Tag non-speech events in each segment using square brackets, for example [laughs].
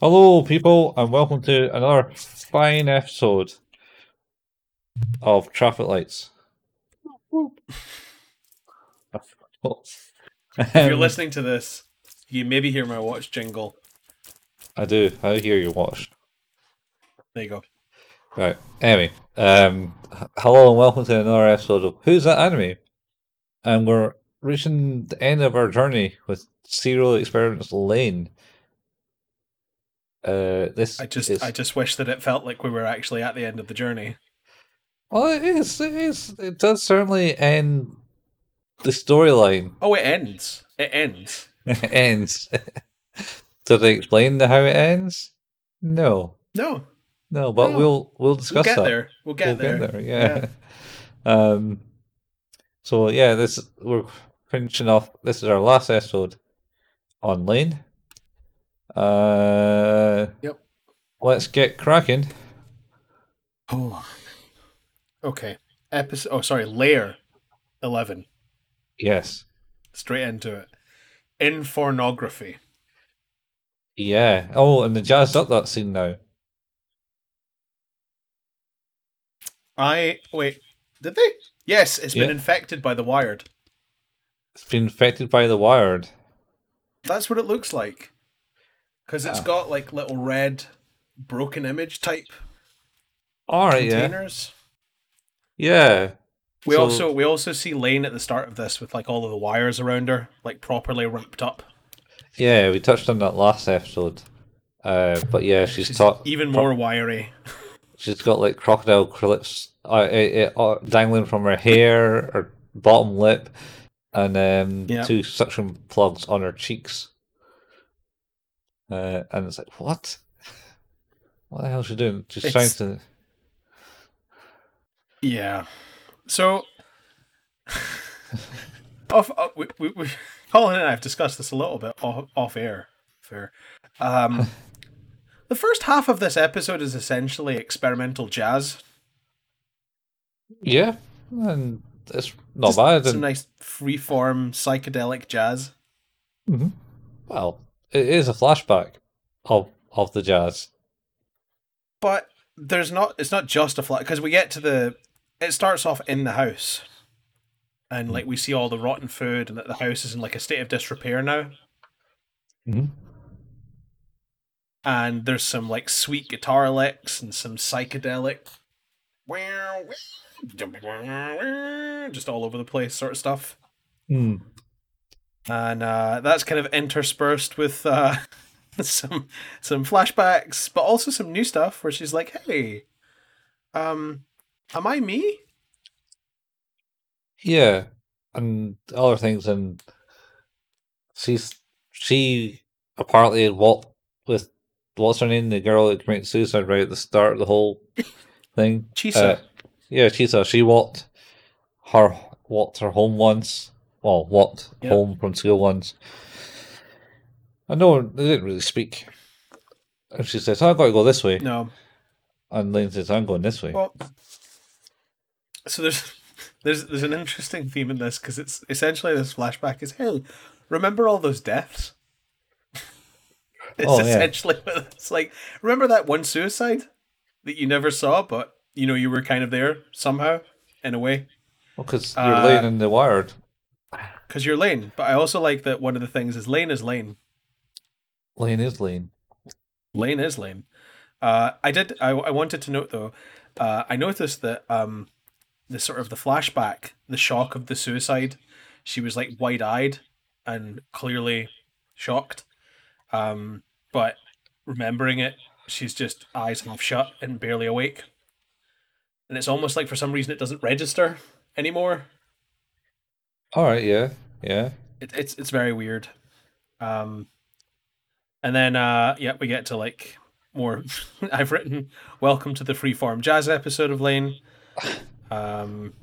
Hello, people, and welcome to another fine episode of Traffic Lights. If you're Um, listening to this, you maybe hear my watch jingle. I do. I hear your watch. There you go. Right. Anyway, um, hello and welcome to another episode of Who's That Anime? And we're reaching the end of our journey with Serial Experiments Lain. Uh, this I just is I just wish that it felt like we were actually at the end of the journey. well, it is. It is. It does certainly end the storyline. Oh, it ends. It ends. [laughs] It ends. [laughs] Do they explain the how it ends? No, No, no. But No. we'll we'll discuss that. we'll get that. there. We'll get We'll there. Yeah. [laughs] um. So yeah, this we're finishing off. This is our last episode on Lain. Uh. Yep. Let's get cracking. Oh. Okay. Episode. Oh, sorry. Layer eleven. Yes. Straight into it. Infornography. Yeah. Oh, and the jazzed up that scene now. I wait. Did they? Yes, it's been infected by the wired. It's been infected by the wired. That's what it looks like. Because it's Ah. got like little red broken image type All right. Yeah. containers. Yeah. We So- also we also see Lain at the start of this with like all of the wires around her, like properly wrapped up. Yeah, we touched on that last episode. Uh, but yeah, she's, She's taught. even more wiry. [laughs] She's got like crocodile clips uh, uh, uh, dangling from her hair, her bottom lip, and um, Yeah. two suction plugs on her cheeks. Uh, and it's like, what? [laughs] What the hell is she doing? Just It's- trying to. Yeah. So, [laughs] off, uh, we, we, we, Colin and I have discussed this a little bit off, off air. Fair. Um, [laughs] the first half of this episode is essentially experimental jazz. Yeah, and it's not Just bad. Some And, nice freeform psychedelic jazz. Mm-hmm. Well, it is a flashback of of the jazz. but there's not it's not just a flat because we get to the it starts off in the house and like we see all the rotten food and that the house is in like a state of disrepair now Mhm. and there's some like sweet guitar licks and some psychedelic just all over the place sort of stuff Hmm. And uh, that's kind of interspersed with uh, [laughs] some some flashbacks, but also some new stuff where she's like, "Hey, um, am I me?" Yeah, and other things, and she's she apparently walked with what's her name, the girl that committed suicide right at the start of the whole [laughs] thing. Chisa. Uh, yeah, Chisa. She walked her walked her home once. Well, walked Yep. home from school once. I know they didn't really speak. And she says, "I've got to go this way," no. and Lain says, "I'm going this way." Well, so there's [laughs] there's there's an interesting theme in this because it's essentially this flashback is, "Hey, remember all those deaths?" [laughs] it's Oh, essentially what it's like. Remember that one suicide that you never saw, but you know you were kind of there somehow in a way. Well, Because you're Uh, laying in the wired. Because you're Lain. But I also like that one of the things is Lain is Lain. Lain is Lain. Lain is Lain. Uh, I did. I, I wanted to note though. Uh, I noticed that um, the sort of the flashback, the shock of the suicide. She was like wide eyed and clearly shocked. Um, but remembering it, she's just eyes half shut and barely awake. And it's almost like for some reason it doesn't register anymore. All right, yeah, yeah. it, it's it's very weird. Um, and then uh, yeah, we get to like more. [laughs] I've written "Welcome to the Freeform Jazz" episode of Lain. Um,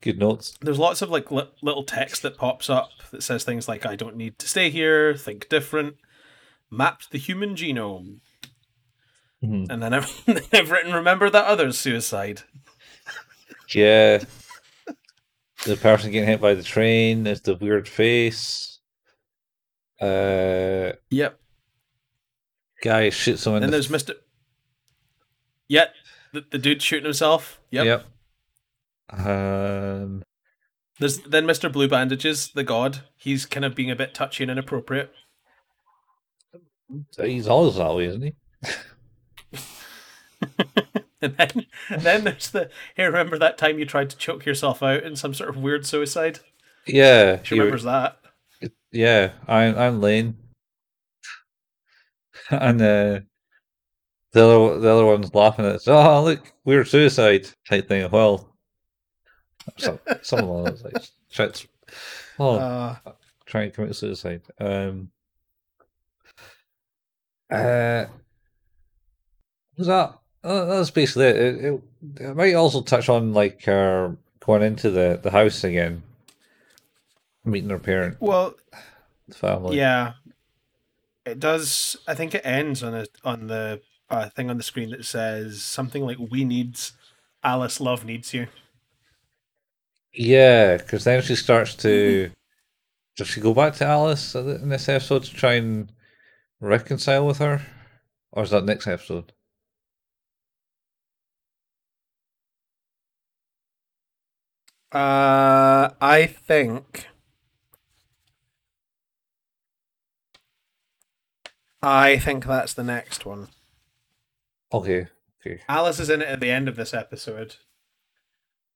Good notes. there's lots of like li- little text that pops up that says things like "I don't need to stay here," "Think different," "Mapped the human genome," Mhm. and then I've, [laughs] I've written "Remember that other's suicide." Yeah. The person getting hit by the train. There's the weird face. Uh, Yep. guy shoots in Then the there's Mister. Yeah, the, the dude shooting himself. Yep. Yep. Um, There's then Mister Blue Bandages, the god. He's kind of being a bit touchy and inappropriate. he's always that way, isn't he? [laughs] [laughs] And then, then there's the hey, remember that time you tried to choke yourself out in some sort of weird suicide? Yeah. She remembers that. yeah, I'm I'm Lain. [laughs] and uh, the other the other one's laughing at us. Oh, look, weird suicide type thing. Well, some, along those lines. [laughs] Try to- Oh, Uh, trying to commit suicide. Um, uh, was that? Uh, that's basically it. It, it. it might also touch on like uh, going into the the house again, meeting her parent, well, family. yeah, it does. I think it ends on a on the uh, thing on the screen that says something like "We needs Alice. Love needs you." Yeah, because then she starts to. Does she go back to Alice in this episode to try and reconcile with her, or is that next episode? Uh, I think. I think that's the next one. Okay, okay. Alice is in it at the end of this episode.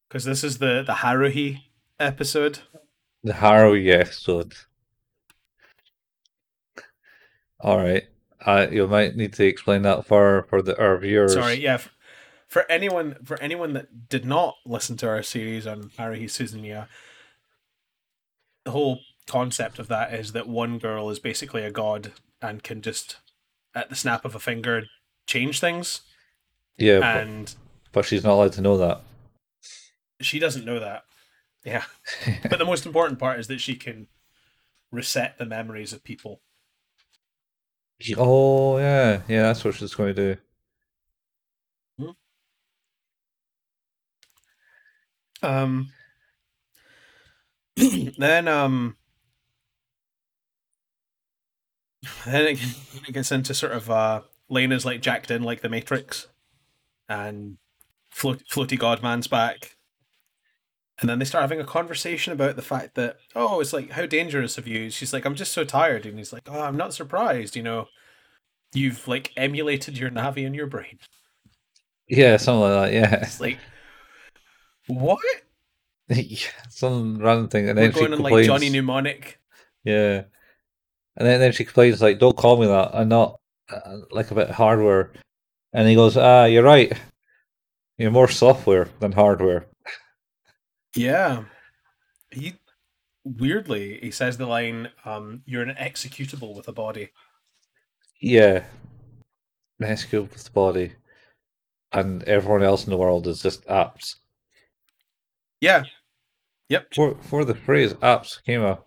Because this is the, the Haruhi episode. The Harrowing episode. All right. Uh, you might need to explain that for for the our viewers. Sorry, yeah. For anyone for anyone that did not listen to our series on Haruhi Suzumiya, the whole concept of that is that one girl is basically a god and can just at the snap of a finger change things. Yeah, but, And but she's not allowed to know that. she doesn't know that. Yeah. [laughs] But the most important part is that she can reset the memories of people. oh yeah, yeah. That's what she's going to do. Um. [clears throat] then um. Then it, it gets into sort of uh, Lena's like jacked in like the Matrix, and float, floaty Godman's back, and then they start having a conversation about the fact that oh, it's like how dangerous of you. She's like, I'm just so tired, and he's like, oh, I'm not surprised. You know, you've like emulated your Navi in your brain. Yeah, something like that. Yeah, It's like, what? Yeah, [laughs] some random thing, and We're then she on like complains. Johnny Mnemonic. Yeah, and then then she complains like, "Don't call me that. I'm not uh, like a bit of hardware." And he goes, "Ah, you're right. You're more software than hardware." Yeah. He weirdly he says the line, um, you're an executable with a body. Yeah, Mexico with the body, and everyone else in the world is just apps. Yeah. Yep. For for the phrase apps came a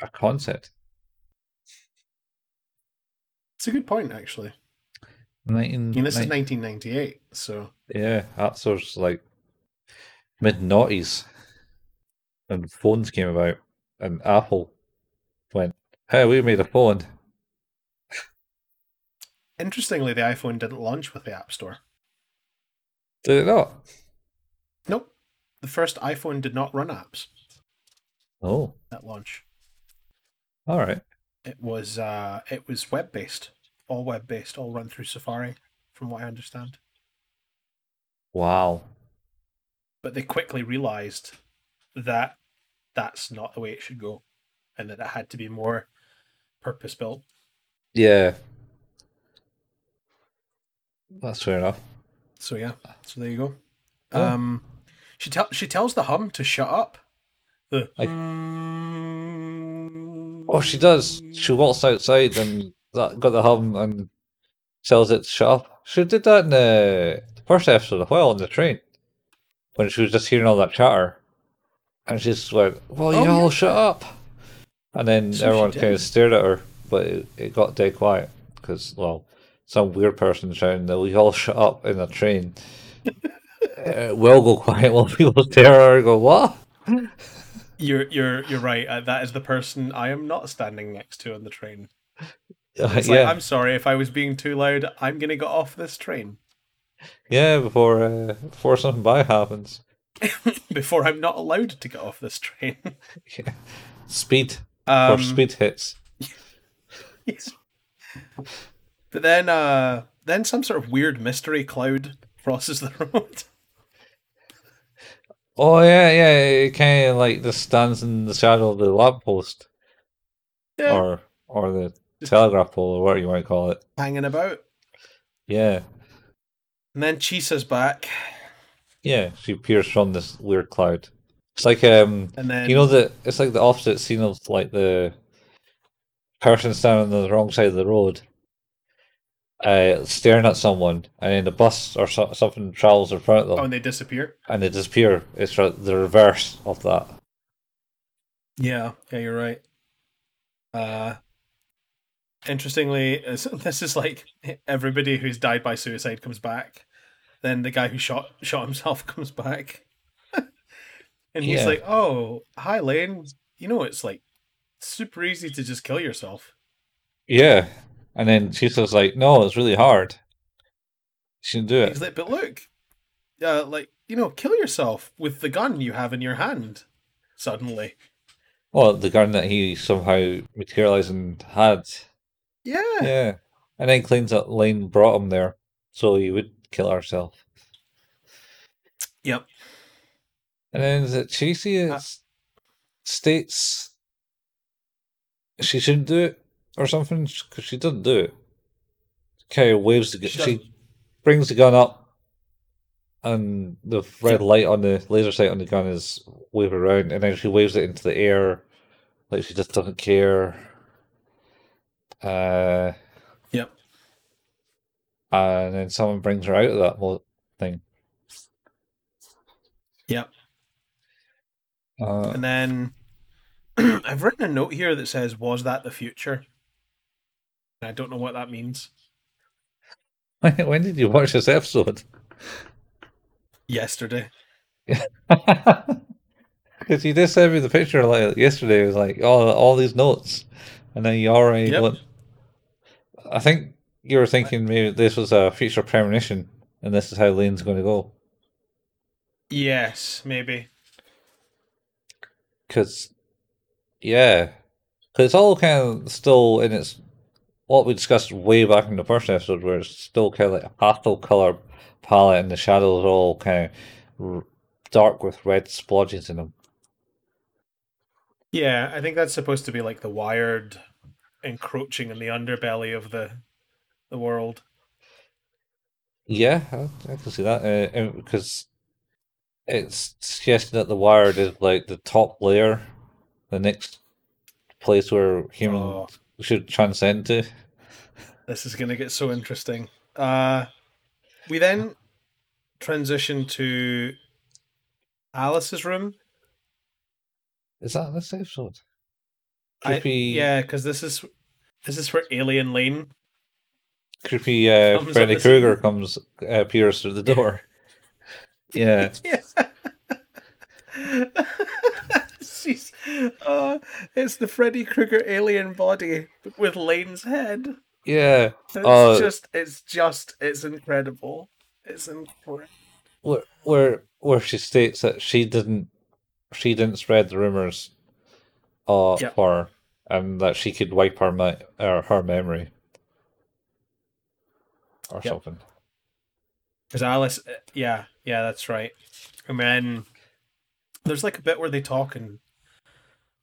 a concept. It's a good point actually. Nineteen, I mean this is 1998, so yeah, apps was like mid noughties And phones came about, and Apple went, "Hey, we made a phone." interestingly the iPhone didn't launch with the App Store. Did it not? Nope. The first iPhone did not run apps Oh, at launch. all right. It was uh it was web based. All web based, all run through Safari, from what I understand. Wow. But they quickly realized that that's not the way it should go. And that it had to be more purpose built. Yeah. That's fair enough. So yeah, so there you go. Oh. Um, she tell she tells the hum to shut up. The Like- mm. Oh, she does. She walks outside and that got the hum and tells it to shut up. She did that in the, the first episode as well on the train when she was just hearing all that chatter, and she just went, "Well, you Oh, all yeah. shut up," and then So everyone kind of stared at her, but it, it got dead quiet because well, some weird person shouting that we all shut up in a train. [laughs] [laughs] uh, will go quiet while people stare at her and go, "What?" You're you're you're right. Uh, that is the person I am not standing next to on the train. It's yeah, I'm sorry if I was being too loud. I'm gonna get off this train yeah. Before uh, before something bad happens. [laughs] before I'm not allowed to get off this train. [laughs] Yeah. Speed Um, or speed hits. yes. But then, uh, then some sort of weird mystery cloud crosses the road. Oh yeah, yeah. It kind of like just stands in the shadow of the lamppost, Yeah, or or the telegraph pole, or whatever you might call it. hanging about. Yeah, And then Chisa's back, yeah. She appears from this weird cloud. It's like um, and then you know that it's like the opposite scene of like the person standing on the wrong side of the road, uh, staring at someone, and then the bus or so- something travels in front of them, oh, and they disappear. and they disappear. It's the reverse of that. Yeah, yeah, you're right. Uh, interestingly, [laughs] this is like everybody who's died by suicide comes back. Then the guy who shot shot himself [laughs] comes back, [laughs] and he's Yeah. like, "Oh, hi, Lain. You know, it's like super easy to just kill yourself." Yeah, and then she says like, "No, it's really hard. She shouldn't do it." He's like, "But look, uh, like you know, kill yourself with the gun you have in your hand." Suddenly, Well, the gun that he somehow materialized and had. yeah, Yeah, and then claims that Lain brought him there so he would kill herself. yep. And then is it Chasey Uh, states she shouldn't do it or something because she doesn't do it. Of waves the gun. She She, brings the gun up, and the red light on the laser sight on the gun is waved around, and then she waves it into the air like she just doesn't care. Uh, Yep. and then someone brings her out of that mo- thing. Yep. Uh, And then [clears throat] I've written a note here that says, "Was that the future?" I don't know what that means. [laughs] when, did you watch this episode? Yesterday. [laughs] Because you just sent me the picture like yesterday. It was like, oh, all these notes, and then you already. Yep. I think you were thinking maybe this was a future premonition, and this is how Lain's going to go. Yes, maybe. Because, yeah, because it's all kind of still in its what we discussed way back in the first episode, where it's still kind of like a pastel color palette, and the shadows are all kind of r- dark with red splodges in them. Yeah, I think that's supposed to be like the wired encroaching in the underbelly of the the world. Yeah, I, I can see that uh, because it's suggesting that the wired is like the top layer, the next place where humans Oh. Should transcend to. This is going to get so interesting. Uh, we then transition to Alice's room. Is that this episode? I- Creepy, yeah, because this is this is where Alien Lain. creepy. Uh, Freddy Krueger comes uh, appears through the door. [laughs] Yeah, Yes. She's, uh, it's the Freddy Krueger alien body with Lain's head. yeah. It's Uh, just, it's just, it's incredible. It's incredible. Where where where she states that she didn't she didn't spread the rumors of Yep. her and that she could wipe her me- or her memory or Yep. something. Because Alice, uh, yeah, yeah, that's right. And then there's like a bit where they talk, and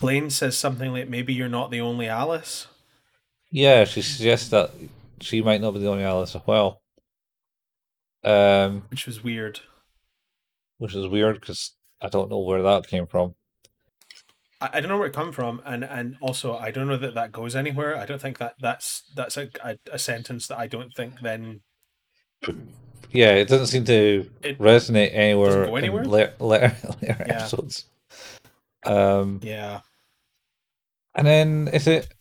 Blaine says something like, "Maybe you're not the only Alice." Yeah, she suggests that she might not be the only Alice as well. Um, which was weird. which is weird because I don't know where that came from. I, I don't know where it come from, and and also I don't know that that goes anywhere. I don't think that that's that's a a, a sentence that I don't think then Yeah, it doesn't seem to It resonate anywhere. go anywhere? in later, later, later Yeah. episodes. Um, yeah and then is it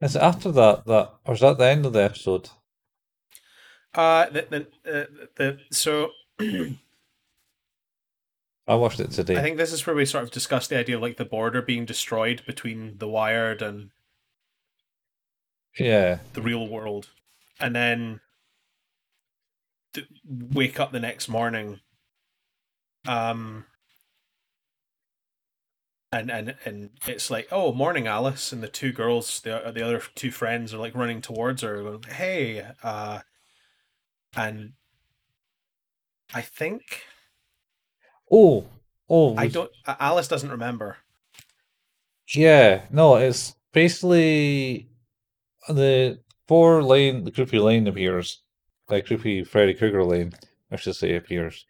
is it after that that or is that the end of the episode? uh the the, uh, the so I watched it today. I think this is where we sort of discuss the idea of like the border being destroyed between the wired and Yeah. the real world, and then th- wake up the next morning. Um, and and and it's like, oh, morning, Alice, and the two girls, the the other two friends, are like running towards her, going, hey, uh, and I think Oh. Oh. I don't. Alice doesn't remember. Yeah. No, it's basically the four Lain, the creepy Lain appears. Like creepy Freddy Krueger Lain, I should say, appears.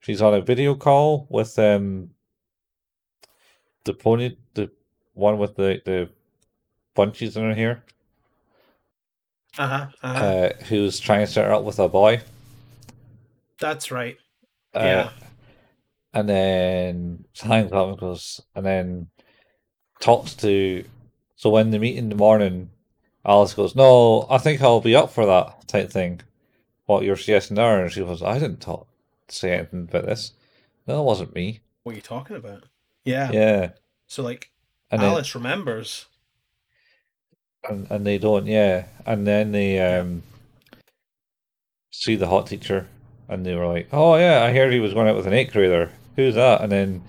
She's on a video call with um the pony, the one with the the bunches in her hair, Uh-huh, uh-huh. uh, who's trying to set her up with a boy. That's right. Uh, Yeah. And then and goes, and then talks to. So when they meet in the morning, Alice goes, "No, I think I'll be up for that type thing." What you're suggesting there, and she goes, "I didn't talk, say anything about this. No, it wasn't me." What are you talking about? Yeah. Yeah, So like and Alice remembers. and, and they don't. Yeah, and then they um see the hot teacher, and they were like, "Oh yeah, I heard he was going out with an eighth grader. Who's that?" And then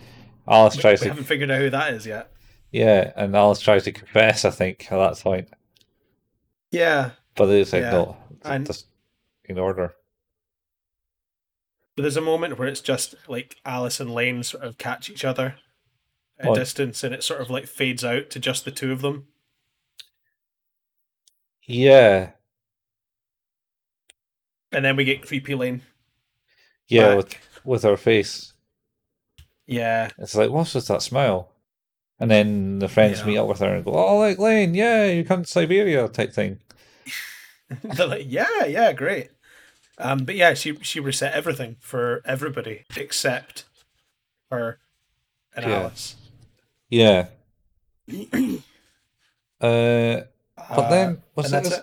Alice We, tries we to haven't figured out who that is yet. Yeah, and Alice tries to confess, I think, at that point. Yeah. But they said, Yeah, no, and- just in order. But there's a moment where it's just like Alice and Lain sort of catch each other a Oh. distance and it sort of like fades out to just the two of them. Yeah, And then we get creepy Lain. yeah, back. with, with her face. Yeah. It's like, what's with that smile? And then the friends Yeah. meet up with her and go, oh, like Lain, yeah, you come to Cyberia type thing. [laughs] They're like, yeah, yeah, great. Um, but yeah, she she reset everything for everybody except her and Yeah. Alice. Yeah. [clears throat] uh, but Uh, then, was that, is,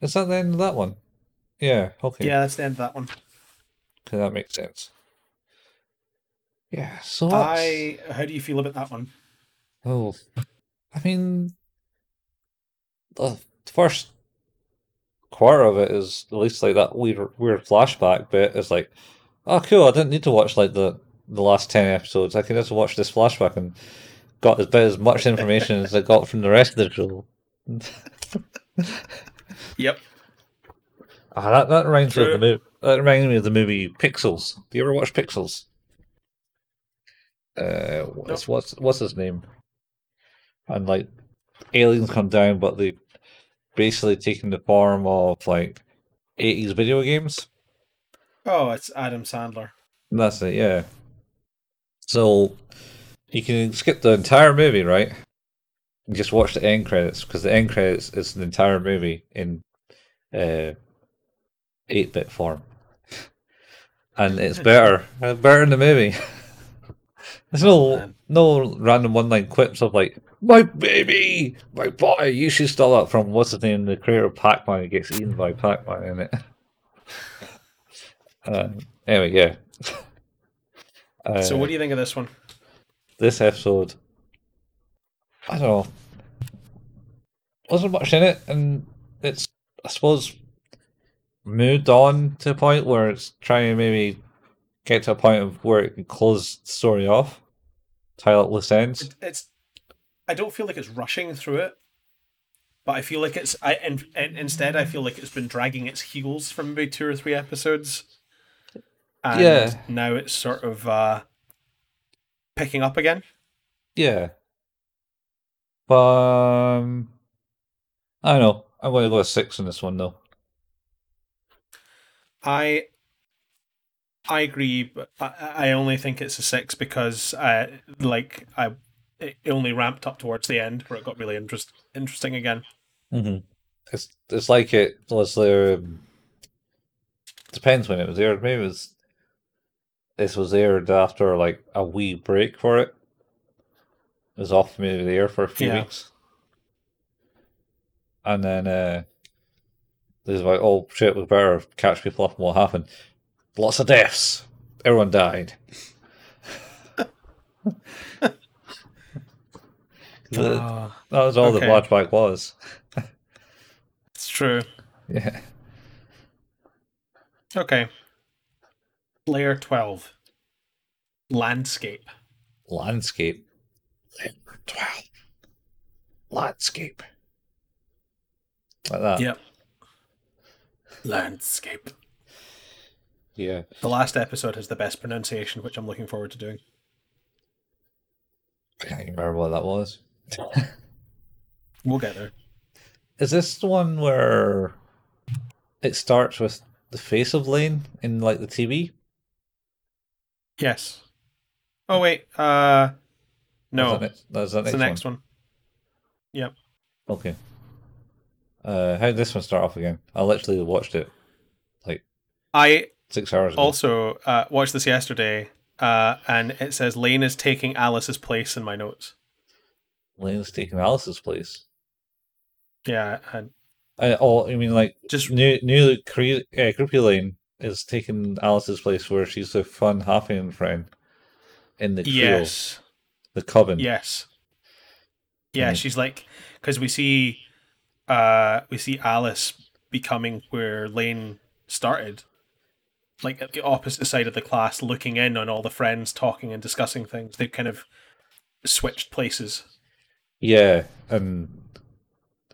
is that the end of that one? Yeah, okay. Yeah, that's the end of that one. Okay, that makes sense. Yeah, so what's- I how do you feel about that one? Oh, I mean, the first quarter of it is at least like that weird, weird flashback bit. It's like, oh, cool. I didn't need to watch like the the last ten episodes. I can just watch this flashback and got bit as much information as I got from the rest of the show. [laughs] Yep. Ah, that that reminds me of the movie. That reminds me of the movie Pixels. Do you ever watch Pixels? Uh, what's what's what's his name? And like aliens come down, but they basically taking the form of like eighties video games. Oh, it's Adam Sandler. And that's it, yeah. So you can skip the entire movie, right? And just watch the end credits because the end credits is the entire movie in uh eight bit form. And it's better. uh, better in the movie. [laughs] There's no Oh, no random one line quips of like my baby, my boy. You should stole that from what's his name, the creator of Pac Man. Gets eaten by Pac Man in it. Uh, [laughs] anyway, yeah. Uh, so what do you think of this one? This episode, I don't know, wasn't much in it, and it's I suppose moved on to a point where it's trying to maybe get to a point of where it can close the story off, tie up loose ends. It, it's I don't feel like it's rushing through it, but I feel like it's I and, and instead I feel like it's been dragging its heels for maybe two or three episodes. And Yeah. now it's sort of uh picking up again. Yeah, but um, I don't know. I'm going to go a six in this one though. I I agree, but I, I only think it's a six because uh like I it only ramped up towards the end where it got really interest interesting again. Mm-hmm. It's it's like it was there. Um, depends when it was aired. Maybe it was. This was aired after like a wee break for it. It was off maybe the air for a few Yeah. weeks, and then uh, there's like, oh shit, we better catch people up on what happened. Lots of deaths. Everyone died. [laughs] That- Ah. that was all okay. the flashback was. It's true. [laughs] Yeah. Okay. Layer 12. Landscape. Landscape. Layer 12. Landscape. Like that. Yep. Landscape. Yeah. The last episode has the best pronunciation, which I'm looking forward to doing. I can't remember what that was. [laughs] We'll get there. Is this the one where it starts with the face of Lain in like the TV? Yes. Oh wait. Uh no. That's the next, that's the It's next, the next one. one. Yep. Okay. Uh, how did this one start off again? I literally watched it like I six hours ago. also uh, watched this yesterday, uh, and it says Lain is taking Alice's place in my notes. Lain's taking Alice's place. Yeah, and I, oh, I mean, like just new, new cre- uh, creepy Lain is taking Alice's place where she's a fun, happy friend in the trio, yes, the coven. yes, yeah. Mhm. She's like because we see, uh, we see Alice becoming where Lain started, like at the opposite side of the class, looking in on all the friends talking and discussing things. They've kind of switched places. Yeah, and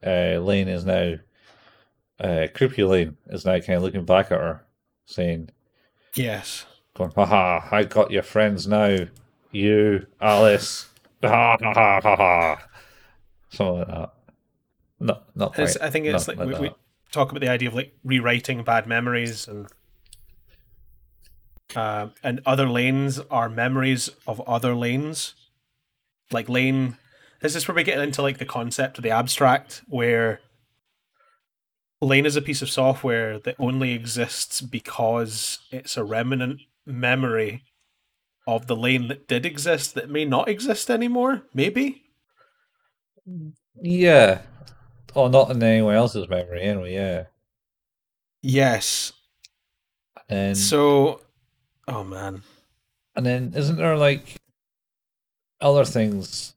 uh, Lain is now, uh, creepy Lain is now kind of looking back at her, saying, Yes. going, haha, I got your friends now. You, Alice. [laughs] Ha ha ha ha ha. Something like that. No, not It's. I think it's not like, we, we talk about the idea of like rewriting bad memories and uh, and other Lains are memories of other Lains. Like Lain, this is where we get into like the concept of the abstract, where Lain is a piece of software that only exists because it's a remnant memory of the Lain that did exist that may not exist anymore. Maybe. Yeah. Oh, not in anyone else's memory, anyway, yeah. Yes. And So, oh man. and then isn't there like other things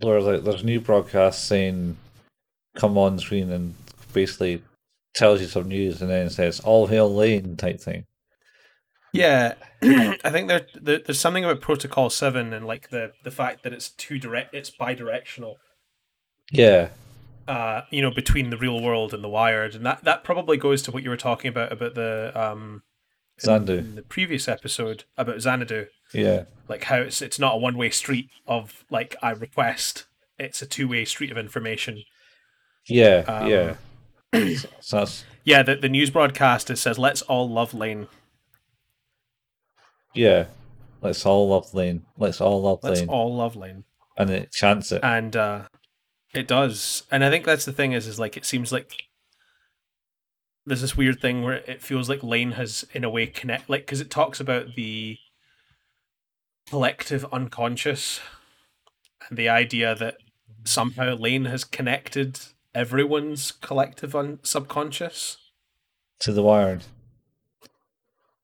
where like there's new broadcasts saying come on screen and basically tells you some news and then says all hail Lain type thing. Yeah, [clears throat] I think there, there there's something about Protocol Seven and like the the fact that it's two direct, it's bi-directional. Yeah. Uh, you know, between the real world and the wired, and that that probably goes to what you were talking about about the um in- in the previous episode about Xanadu, Yeah. like how it's it's not a one way street of like I request, it's a two way street of information. Yeah. Um, yeah. That's Yeah, the the news broadcast it says let's all love Lain, yeah. Let's all love Lain. Let's all love let's Lain. all love Lain. And it chants it. and uh it does and i think that's the thing is is like it seems like there's this weird thing where it feels like Lain has in a way connect like because it talks about the collective unconscious and the idea that somehow Lain has connected everyone's collective un- subconscious to the wired.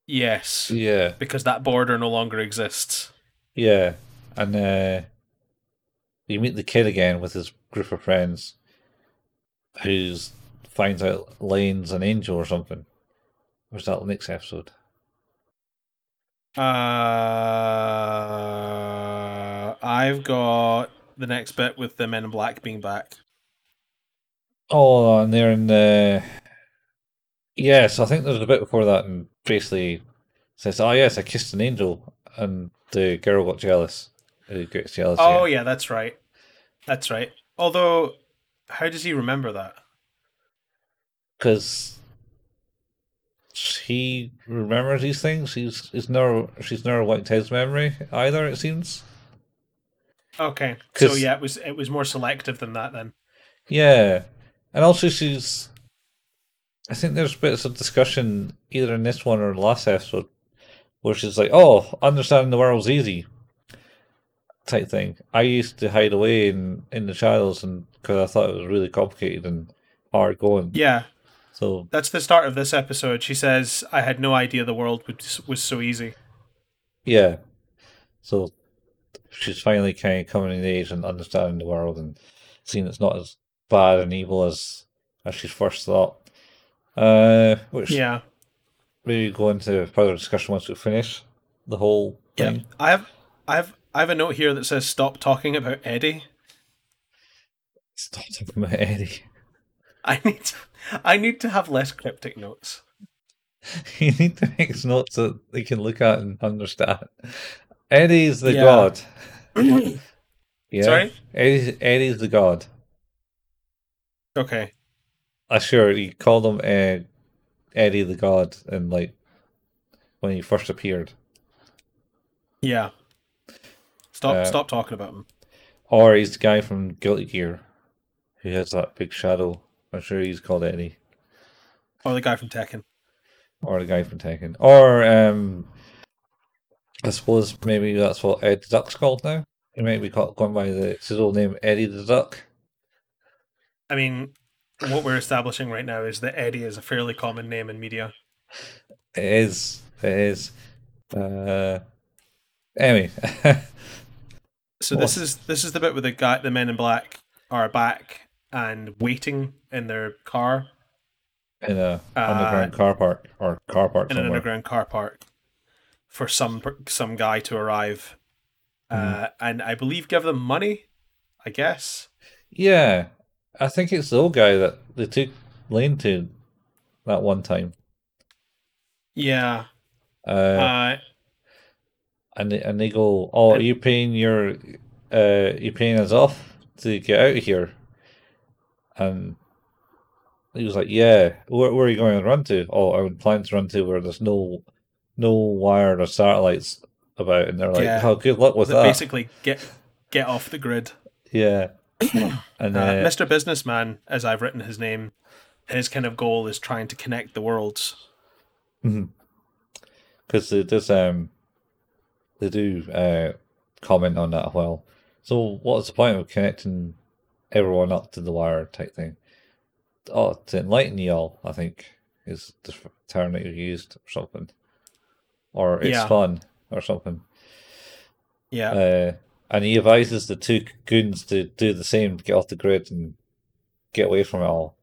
yes Yeah. because that border no longer exists Yeah. And uh you meet the kid again with his group of friends who's finds out Lain's an angel or something. Where's that the next episode? uh i've got the next bit with the men in black being back Oh, and they're in the. Yes, I think there's a bit before that, and basically says, "Oh yes, I kissed an angel," and the girl got jealous. Gets jealous? Oh yeah, that's right. That's right. Although, how does he remember that? because he remembers these things. He's he's never she's never wiped his memory either. It seems. Okay, So yeah, it was it was more selective than that then. Yeah, and also she's. I think there's bits of discussion either in this one or the last episode where she's like, "Oh, understanding the world's easy," type thing. I used to hide away in in the shadows, and because I thought it was really complicated and hard going. Yeah, So that's the start of this episode. She says, "I had no idea the world was was so easy." yeah, so she's finally kind of coming of age and understanding the world and seeing it's not as bad and evil as as she's first thought. Uh, which Yeah. maybe go into further discussion once we finish the whole Yeah. I have I have I have a note here that says stop talking about Eddie. Stop talking about Eddie. [laughs] I need to, I need to have less cryptic notes. [laughs] you need to make notes that they can look at and understand. Eddie's the Yeah. god. [coughs] Yeah. Sorry? Eddie's, Eddie's the god. Okay. I sure he called him uh, Eddie the god and like when he first appeared. Yeah. Stop Uh, stop talking about him. Or he's the guy from Guilty Gear who has that big shadow. I'm sure he's called Eddie. Or the guy from Tekken. Or the guy from Tekken. Or um I suppose maybe that's what Ed the Duck's called now. He might be called, going by the pseudo name Eddie the Duck. I mean, what we're establishing right now is that Eddie is a fairly common name in media. It is. It is. Uh, anyway, So this is this is the bit where the guy the men in black are back and waiting in their car in a Uh, underground car park or car park in an underground car park for some some guy to arrive, uh, and I believe give them money. I guess. Yeah, I think it's the old guy that they took Lain to that one time. Yeah. Uh, Uh, and they, and they go, "Oh, are you paying your uh, you paying us off to get out of here?" And he was like, "Yeah, where, where are you going to run to?" Oh, I would plan to run to where there's no no wired or satellites about, and they're like, Yeah. "Oh, good luck with that." basically get get off the grid. Yeah, [laughs] and Uh, uh, Mr. Businessman, as I've written his name, his kind of goal is trying to connect the worlds. because they does um they do uh comment on that as well. So what's the point of connecting everyone up to the wire type thing? Oh, to enlighten you all, I think is the term that you used or something, or it's Yeah. fun or something. Yeah. Uh, and he advises the two goons to do the same, get off the grid and get away from it all.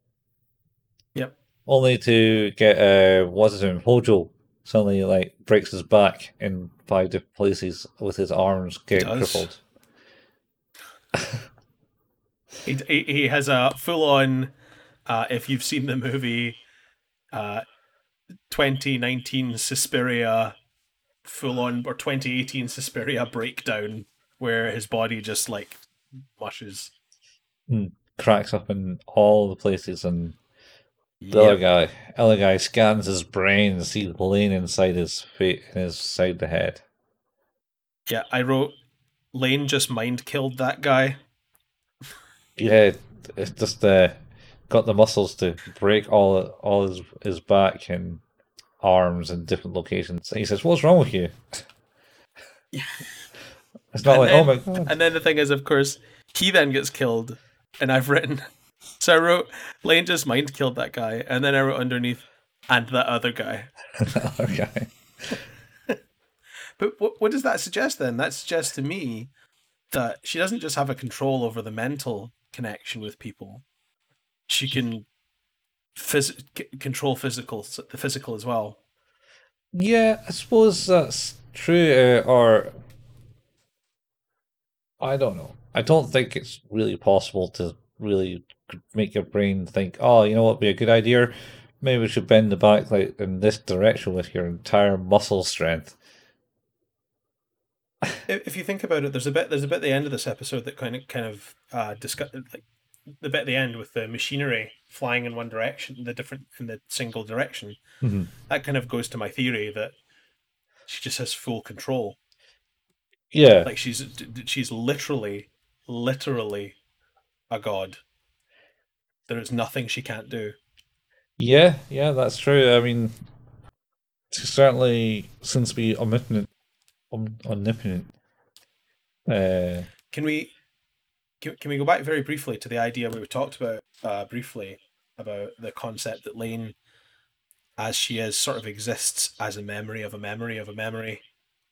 Yep. Only to get uh, what's his name, Hojo, suddenly like breaks his back in five different places with his arms getting crippled. [laughs] He, he, he has a full on, uh, if you've seen the movie uh, 2019 Suspiria, full on, or 2018 Suspiria breakdown, where his body just like mushes. Cracks up in all the places, and the other guy, other guy scans his brain and sees Lain inside his feet, in his side of the head. Yeah, I wrote Lain just mind killed that guy. [laughs] Yeah, it's just uh, got the muscles to break all all his his back and arms in different locations. And he says, "What's wrong with you?" Yeah. It's not And like, then- "Oh my god." And then the thing is, of course, he then gets killed, and I've written. [laughs] So I wrote Lain just mind killed that guy, and then I wrote underneath, and that other guy. [laughs] okay. [laughs] But what what does that suggest then? That suggests to me that she doesn't just have a control over the mental connection with people. She can phys- control physical the physical as well. Yeah, I suppose that's true. Uh, or I don't know. I don't think it's really possible to really make your brain think, "Oh, you know what? Would be a good idea. Maybe we should bend the back like in this direction with your entire muscle strength." If if you think about it, there's a bit there's a bit at the end of this episode that kind of kind of uh, discuss like the bit at the end with the machinery flying in one direction, the different in the single direction. Mhm. That kind of goes to my theory that she just has full control. Yeah, Like she's she's literally literally a god. There is nothing she can't do. yeah, yeah. That's true. I mean, she certainly seems to be omnipotent. Om- omnipotent. Uh, Can we can, can we go back very briefly to the idea we talked about uh, briefly about the concept that Lain, as she is, sort of exists as a memory of a memory of a memory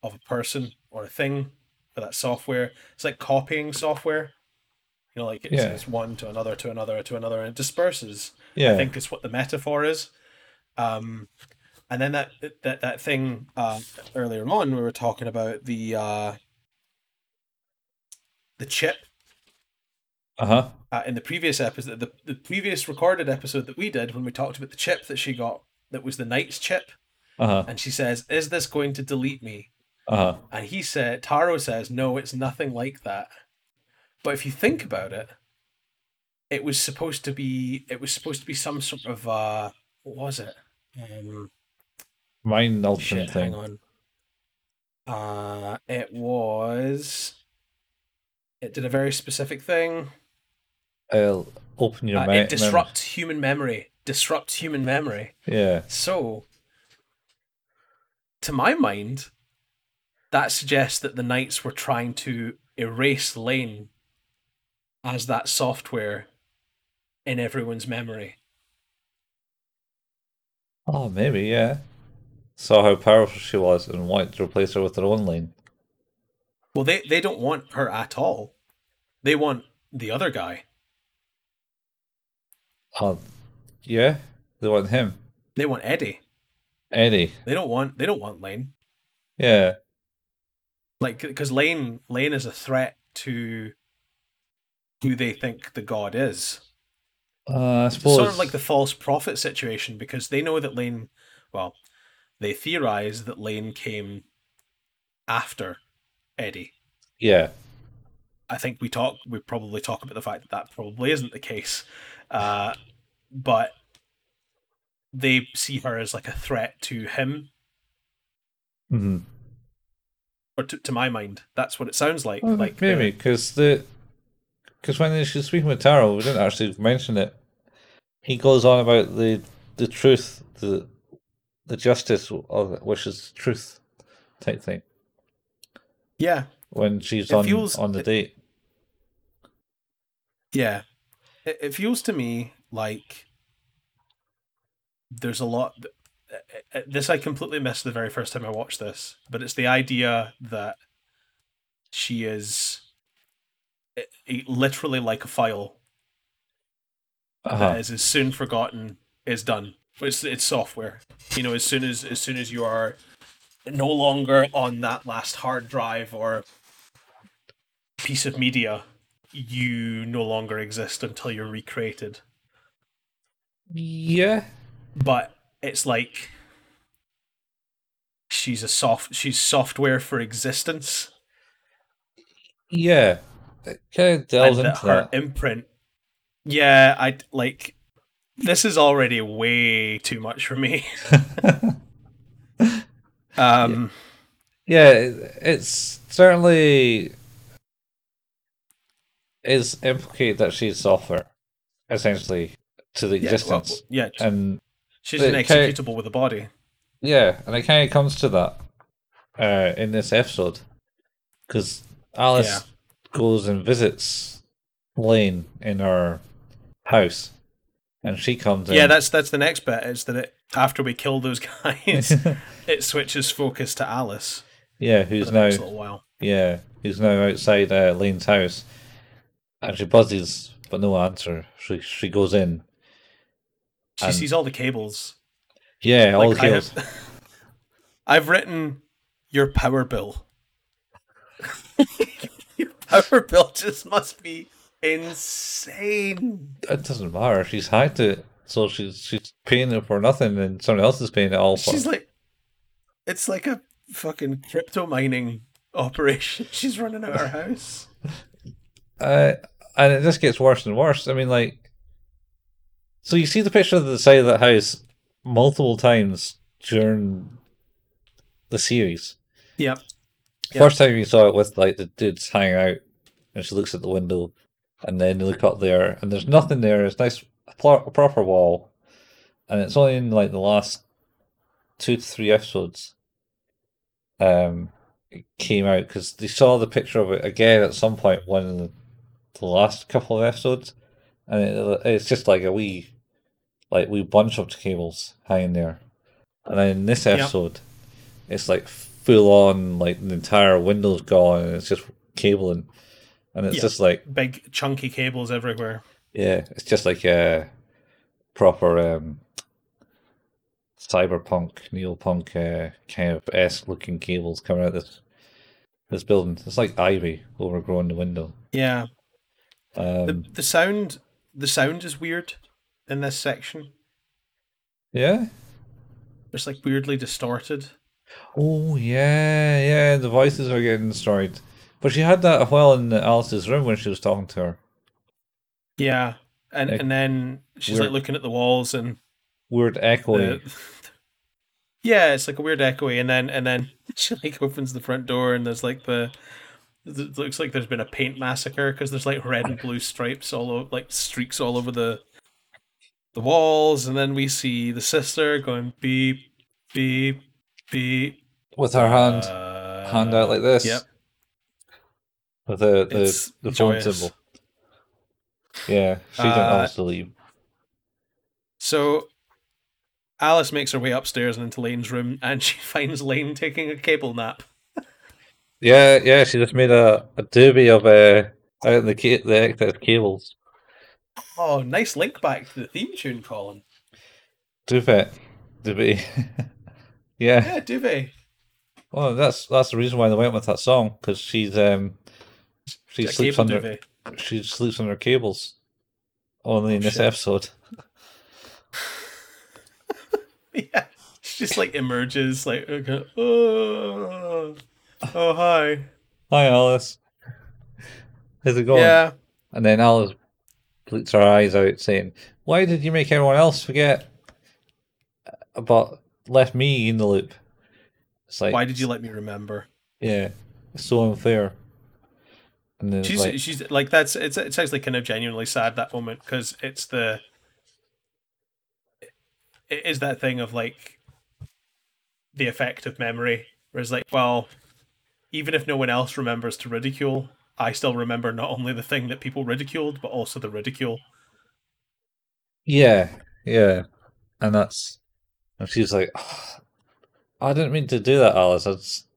of a person or a thing for that software. It's like copying software. You know, like it's, Yeah. it's one to another to another to another and it disperses. Yeah. I think is what the metaphor is. Um, and then that that that thing uh, earlier on, we were talking about the uh, the chip Uh huh. uh, in the previous episode, the, the previous recorded episode that we did when we talked about the chip that she got, that was the knight's chip, Uh huh. and she says, "Is this going to delete me?" Uh huh. And he said, Taro says, "No, it's nothing like that." But if you think about it, it was supposed to be, it was supposed to be some sort of, uh, what was it? Um, Mind altering thing. hang on. Uh, it was. It did a very specific thing. It'll open your Uh, mind. it disrupts human memory. Disrupts human memory. Yeah. So, to my mind, that suggests that the knights were trying to erase Lain as that software in everyone's memory. Oh, maybe. Yeah. Saw how powerful she was and wanted to replace her with their own Lain. Well, they, they don't want her at all. They want the other guy. Oh, yeah. They want him. They want Eddie. Eddie. They don't want they don't want Lain. Yeah. Like because Lain Lain is a threat to who they think the god is. Uh, I It's suppose. sort of like the false prophet situation because they know that Lain, well, they theorize that Lain came after Eddie. Yeah. I think we talk, we probably talk about the fact that that probably isn't the case, uh, but they see her as like a threat to him, hmm or to, to my mind, that's what it sounds like. Well, like maybe uh, because the because when she's speaking with Taro, we didn't actually mention it. He goes on about the the truth, the the justice of it, which is truth type thing. yeah, When she's It on feels- on the it- date, Yeah. It, it feels to me like there's a lot. Uh, uh, This I completely missed the very first time I watched this, but it's the idea that she is uh, literally like a file that uh-huh. is as soon forgotten is done. It's it's software. You know, as soon as as soon as you are no longer on that last hard drive or piece of media, you no longer exist until you're recreated. yeah, But it's like she's a soft she's software for existence. yeah, it kind of delves into her that. imprint. Yeah, I like. This is already way too much for me. [laughs] um, Yeah, it- it's certainly is implicated that she's software, essentially, to the yeah, well, existence, yeah, and she's an executable with a body. Yeah, and it kind of comes to that uh, in this episode because Alice Yeah. goes and visits Lain in her house, and she comes in. Yeah, that's that's the next bit. Is that it? After we kill those [laughs] guys, [laughs] it switches focus to Alice yeah, who's now next little while. yeah, who's now outside uh, Lain's house, and she buzzes but no answer. She she goes in. She sees all the cables. Yeah, all Like, the I kills. have, [laughs] I've written your power bill. [laughs] your power bill just must be insane. It doesn't matter. She's hacked it, so she's she's paying it for nothing, and someone else is paying it all for. She's like, it's like a fucking crypto mining operation. [laughs] She's running out her house. Uh, and it just gets worse and worse. I mean, like, so you see the picture of the side of that house multiple times during the series. Yep. Yep. First time you saw it with like the dudes hanging out, and she looks at the window, and then you look up there, and there's nothing there. It's nice, a, proper wall, and it's only in like the last two to three episodes. Um, it came out because they saw the picture of it again at some point one of the, the last couple of episodes, and it, it's just like a wee, like wee bunch of cables hanging there, and then in this Yep. episode, it's like full on, like the entire window's gone, and it's just cabling, and it's Yeah. just like Big chunky cables everywhere. yeah, it's just like a proper um, cyberpunk, neopunk uh, kind of esque looking cables coming out this this building. It's like ivy overgrowing the window. Yeah. Um, The the sound the sound is weird in this section. yeah. It's like weirdly distorted. Oh yeah, yeah. The voices are getting destroyed, but she had that a while in Alice's room when she was talking to her. Yeah. And Like, and then she's like looking at the walls and Weird echoey. the, [laughs] yeah, it's like a weird echoey, and then and then [laughs] she like opens the front door, and there's like the. It looks like there's been a paint massacre because there's like red and blue stripes all over, like streaks all over the the walls, and then we see the sister going beep, beep, beep. with her hand uh, hand out like this. Yep, With the the, It's the phone symbol. Yeah, she didn't Uh, also leave. So Alice makes her way upstairs and into Lain's room, and [laughs] she finds Lain taking a cable nap. Yeah, yeah. She just made a, a doobie of uh, out in the ca- the excess cables. Oh, nice link back to the theme tune, Colin. Doobie, doobie. [laughs] yeah. Yeah, duvet. Well, that's that's the reason why they went with that song because she's um she A sleeps under duvet. she sleeps under cables. Only in Oh, this shit. episode. [laughs] Yeah, she just like emerges, like okay, oh, oh hi, Hi, Alice. How's it going? yeah, And then Alice bleats her eyes out, saying, "Why did you make everyone else forget but left me in the loop?" It's like, why did you let me remember? Yeah, it's so unfair. And then She's like, she's like that's it's it's actually kind of genuinely sad that moment because it's the it is that thing of like the effect of memory, whereas like well, even if no one else remembers to ridicule, I still remember not only the thing that people ridiculed but also the ridicule. yeah, yeah, and that's, and she's like, "Oh, I didn't mean to do that, Alice. I just,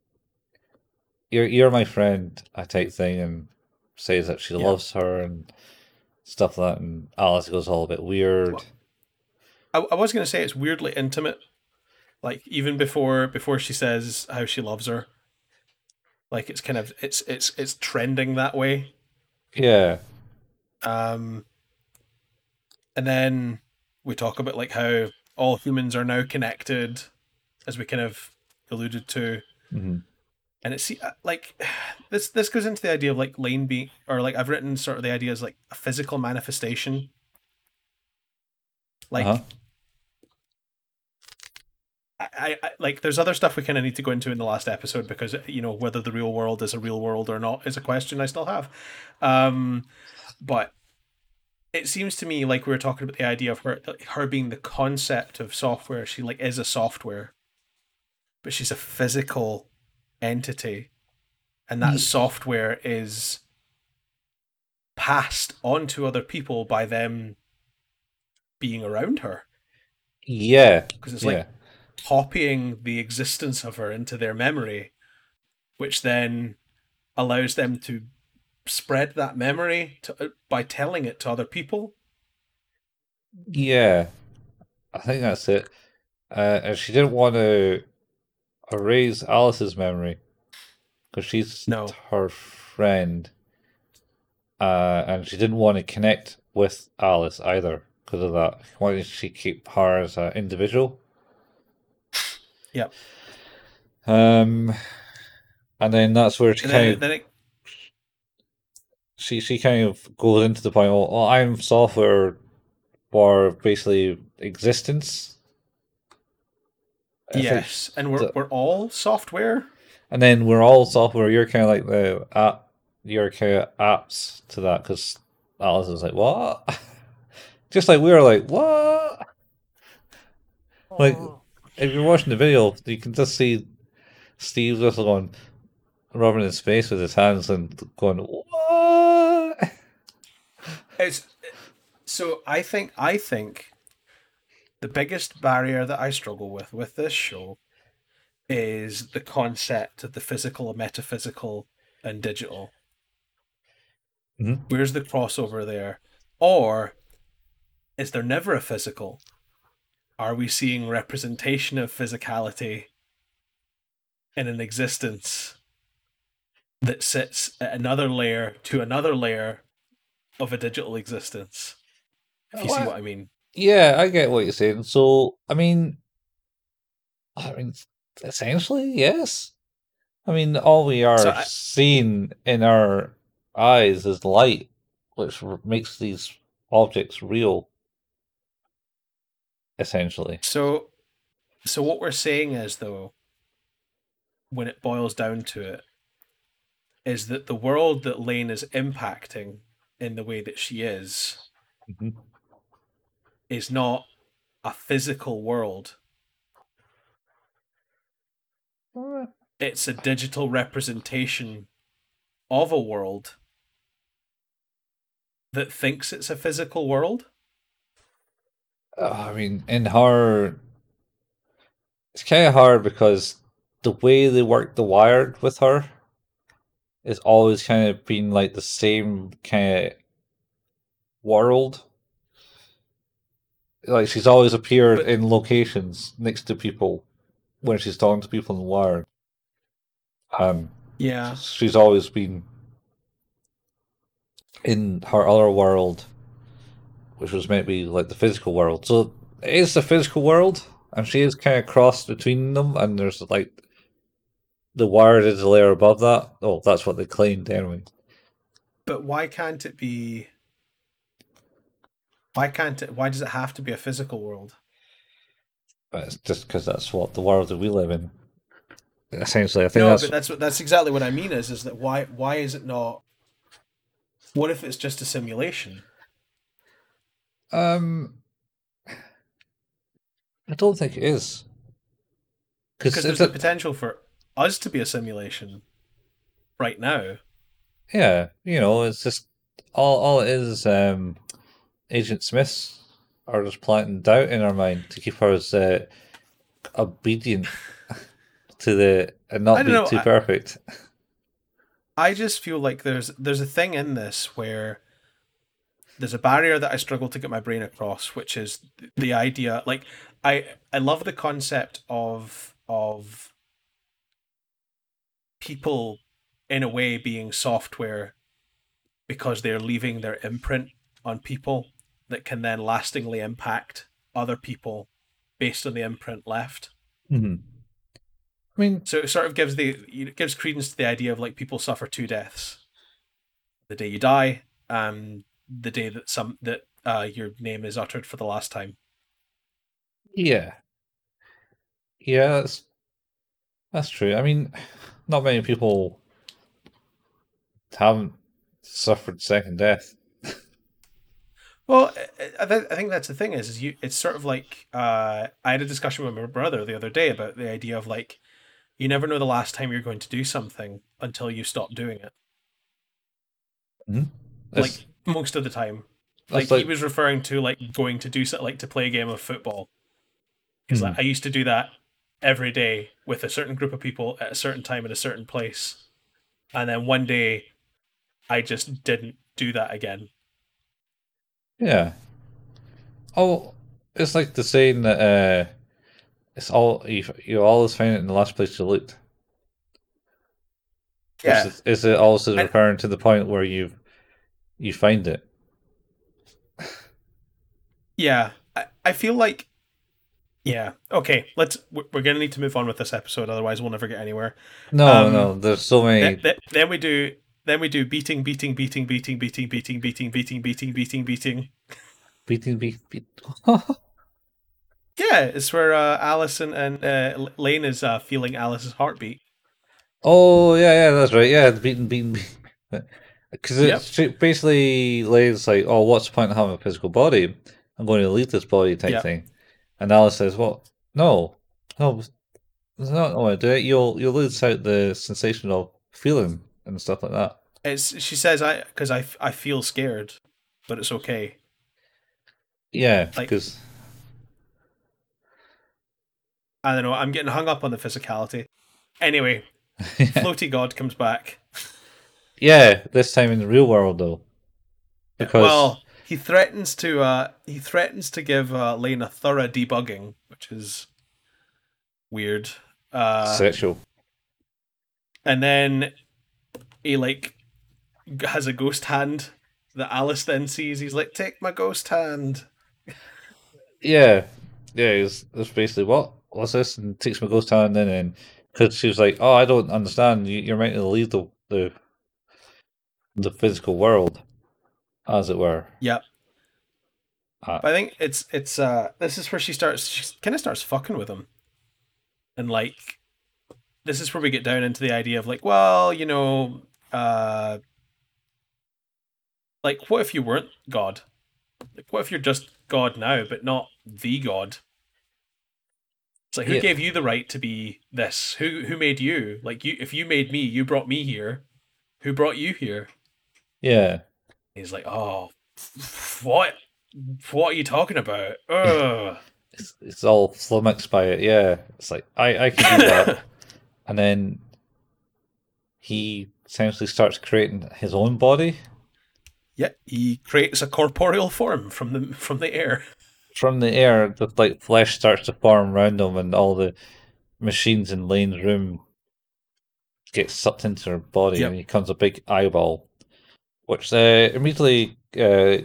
you're you're my friend, I type thing, and says that she Yeah. loves her and stuff like that, and Alice goes all a bit weird. Well, I, I was gonna say it's weirdly intimate, like even before before she says how she loves her. Like it's kind of it's it's it's trending that way. Yeah, Um, and then we talk about like how all humans are now connected, as we kind of alluded to, hmm and it's uh, like [sighs] this this goes into the idea of like Lain being or like I've written sort of the idea as like a physical manifestation. Like uh-huh. I, I like there's other stuff we kind of need to go into in the last episode because you know whether the real world is a real world or not is a question I still have. Um, but it seems to me like we were talking about the idea of her her being the concept of software. She like is a software, but she's a physical entity, and that Ye- software is passed on to other people by them being around her. Yeah, because it's like yeah, copying the existence of her into their memory, which then allows them to spread that memory to, uh, by telling it to other people. yeah. I think that's it. Uh, and she didn't want to erase Alice's memory because she's No. her friend, uh, and she didn't want to connect with Alice either because of that. Why did she keep her as an individual? Yep. Um, and then that's where she kind of then it, she she kind of goes into the point. Oh, well, I'm software for basically existence. Yes, and we're the- we're all software. and then we're all software. You're kind of like the app. You're kind of apps to that because Alice was like, "What?" [laughs] Just like we were like, "What?" Like, if you're watching the video, you can just see Steve just going, rubbing his face with his hands and going, "What?" It's so I think I think the biggest barrier that I struggle with with this show is the concept of the physical, metaphysical, and digital. Mhm. Where's the crossover there? Or is there never a physical? Are we seeing representation of physicality in an existence that sits at another layer to another layer of a digital existence? If you see what I mean. Yeah, I get what you're saying. So, I mean, I mean, essentially, yes. I mean, all we are So I- seeing in our eyes is light, which makes these objects real. Essentially, So, so what we're saying is, though, when it boils down to it, is that the world that Lain is impacting in the way that she is Mhm. is not a physical world. It's a digital representation of a world that thinks it's a physical world. Uh, I mean, in her, it's kind of hard because the way they work the wired with her is always kind of been like the same kind of world. Like she's always appeared in locations next to people when she's talking to people in the wired. Um, Yeah. she's always been in her other world, which was meant to be like the physical world. So it is the physical world, and she is kind of crossed between them, and there's like the wired is a layer above that. Oh, that's what they claimed anyway. But why can't it be? Why can't it? Why does it have to be a physical world? But it's just because that's what the world that we live in. Essentially, I think No, that's but that's what that's exactly what I mean. Is is that why? Why is it not? What if it's just a simulation? Um. I don't think it is. Because there's the a- potential for us to be a simulation right now. Yeah, you know, it's just all all it is. Um, Agent Smiths are just planting doubt in our mind to keep us uh, obedient [laughs] to the and not be know, too I- perfect. I just feel like there's there's a thing in this where there's a barrier that I struggle to get my brain across, which is the idea. Like I I love the concept of of people in a way being software because they're leaving their imprint on people that can then lastingly impact other people based on the imprint left. hmm I mean, So it sort of gives the it gives credence to the idea of like people suffer two deaths: the day you die, and the day that some that uh, your name is uttered for the last time. yeah, yeah, that's that's true. I mean, not many people haven't suffered second death. Well, I, I th- I think that's the thing is, is you it's sort of like uh, I had a discussion with my brother the other day about the idea of like you never know the last time you're going to do something until you stop doing it. Mm-hmm. like most of the time. that's like, he was referring to like going to do something like to play a game of football. He's like, I used to do that every day with a certain group of people at a certain time in a certain place, and then one day, I just didn't do that again. Yeah. Oh, it's like the saying that uh, it's all you you always find it in the last place you looked. Yeah, Is it, is it also And- referring to the point where you you find it? yeah. I, I feel like, yeah. Okay, let's. We're gonna need to move on with this episode, otherwise we'll never get anywhere. No, Um, no. There's so many. Then, then, then we do. Then we do beating, beating, beating, beating, beating, beating, beating, beating, beating, beating, beating. beating, beat, beat. Yeah, it's where uh, Allison and uh, Lane is uh, feeling Alice's heartbeat. oh yeah, yeah. That's right. Yeah, the beating, beating, beating. Because Yep. it's basically lays like, oh, what's the point of having a physical body? I'm going to leave this body type Yep. thing. And Alice says, well, no, no, it's not want to do it. You'll you'll lose out the sensation of feeling and stuff like that. It's she says I because I, I feel scared, but it's okay. Yeah, Like- because I don't know. I'm getting hung up on the physicality. Anyway, [laughs] floaty god comes back. Yeah, this time in the real world though, because well, he threatens to uh he threatens to give uh, Lain a thorough debugging, which is weird. Uh, Sexual. and then he like has a ghost hand that Alice then sees. He's like, "Take my ghost hand." [laughs] Yeah, yeah. It's, it's basically what what's this? And takes my ghost hand in, and because she was like, "Oh, I don't understand. You, you're meant to leave the the the physical world, as it were." Yep. Uh, I think it's it's uh this is where she starts she kind of starts fucking with him, and like this is where we get down into the idea of like, well, you know, uh, like what if you weren't God? Like what if you're just God now, but not the God? It's like who Yeah. gave you the right to be this? Who who made you? Like you, if you made me, you brought me here. Who brought you here? Yeah, He's like, oh, what? What are you talking about? Ugh. [laughs] it's it's all flummoxed by it. Yeah, it's like I I can do that, [laughs] and then he essentially starts creating his own body yeah, he creates a corporeal form from the from the air. from the air. The like flesh starts to form around him, and all the machines in Lain's room get sucked into her body, Yep. and he becomes a big eyeball, which uh, immediately uh,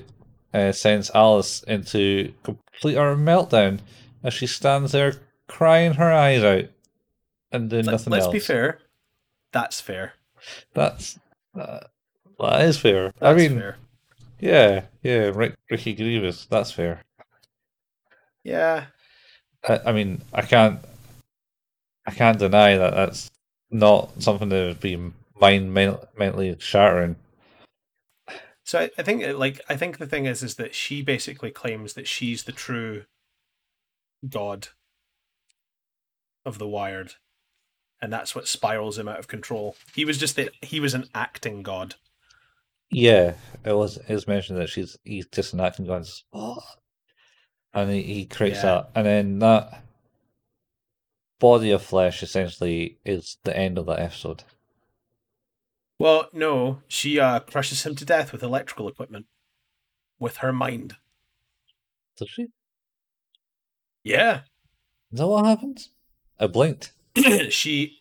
uh, sends Alice into complete utter meltdown as she stands there crying her eyes out and doing Let, nothing let's else. be fair. That's fair. That's uh, that is fair. That's I mean, fair. yeah, yeah, Rick, Ricky Gervais. That's fair. Yeah. I, I mean, I can't, I can't deny that that's not something that would be mind mentally shattering. So I, I think uh, like I think the thing is is that she basically claims that she's the true god of the wired. And that's what spirals him out of control. He was just that he was an acting god. Yeah, it was. It was mentioned that she's he's just an acting god? And he, he creates Yeah. that, and then that body of flesh essentially is the end of that episode. Well, no, she uh, crushes him to death with electrical equipment, with her mind. Does she? Yeah, Is that what happens? I blinked. [clears throat] she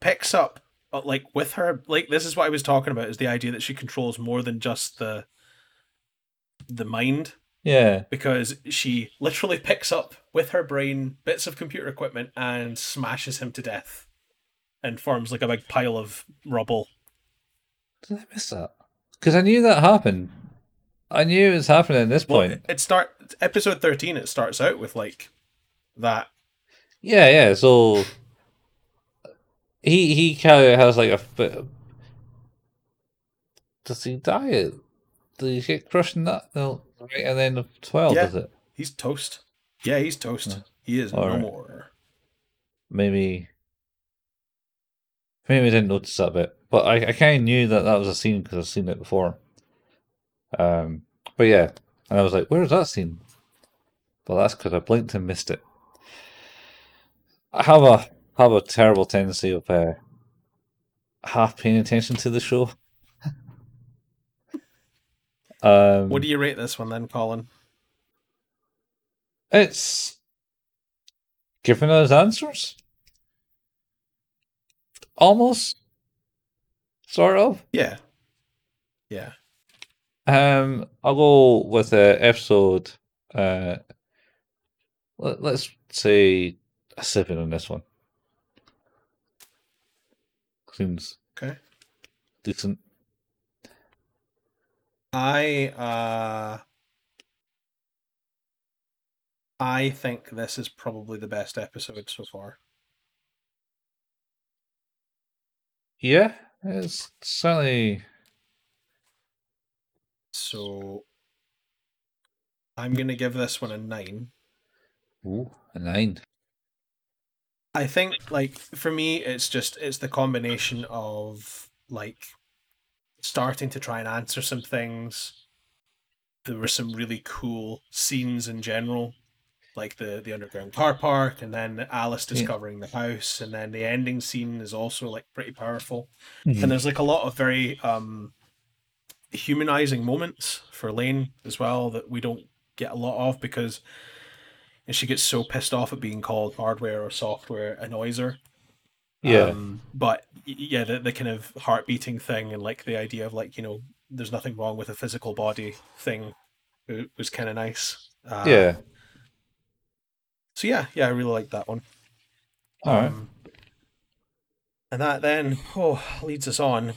picks up uh, like with her like this is what I was talking about is the idea that she controls more than just the the mind Yeah, because she literally picks up with her brain bits of computer equipment and smashes him to death and forms like a big pile of rubble. Did I miss that? Because I knew that happened. I knew it was happening at this Well, point. it start episode 13 it starts out with like that Yeah, yeah. So he he kind of has like a bit. Of, does he die? Does he get crushed in that? No, right at the end of twelve. Yeah. Does it? he's toast. Yeah, he's toast. Yeah. He is no Alright. more. Maybe. Maybe I didn't notice that bit, but I, I kind of knew that that was a scene because I've seen it before. Um, but yeah, and I was like, "Where's that scene?" Well, that's because I blinked and missed it. I have a have a terrible tendency of uh, half paying attention to the show. [laughs] um, What do you rate this one then, Colin? it's giving us answers, almost, sort of. Yeah. Yeah. Um, I'll go with uh, episode. Uh, let, let's say a seven on this one. Seems Okay. decent. I uh I think this is probably the best episode so far. Yeah, it's certainly. So I'm gonna give this one a nine. Ooh, a nine. I think like for me it's just it's the combination of like starting to try and answer some things. There were some really cool scenes in general, like the the underground car park, and then Alice Yeah. discovering the house, and then the ending scene is also like pretty powerful. Mhm. And there's like a lot of very um humanizing moments for Lain as well that we don't get a lot of because and she gets so pissed off at being called hardware or software annoys her. Yeah. Um, but yeah, the, the kind of heart beating thing and like the idea of like, you know, there's nothing wrong with a physical body thing was kind of nice. Uh, yeah. So yeah, yeah, I really like that one. All um, right. And that then oh leads us on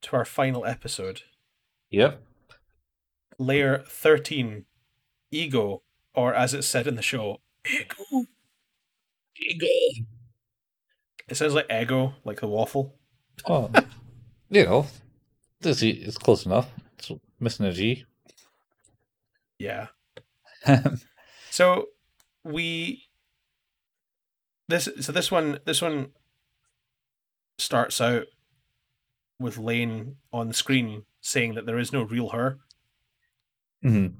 to our final episode. Yep. Layer thirteen, ego, or as it's said in the show, ego. Ego. It sounds like ego, like the waffle. Oh, [laughs] you know, this is close enough. It's missing a G. Yeah. [laughs] so we this so this one this one starts out with Lain on the screen saying that there is no real her. Mm-hmm.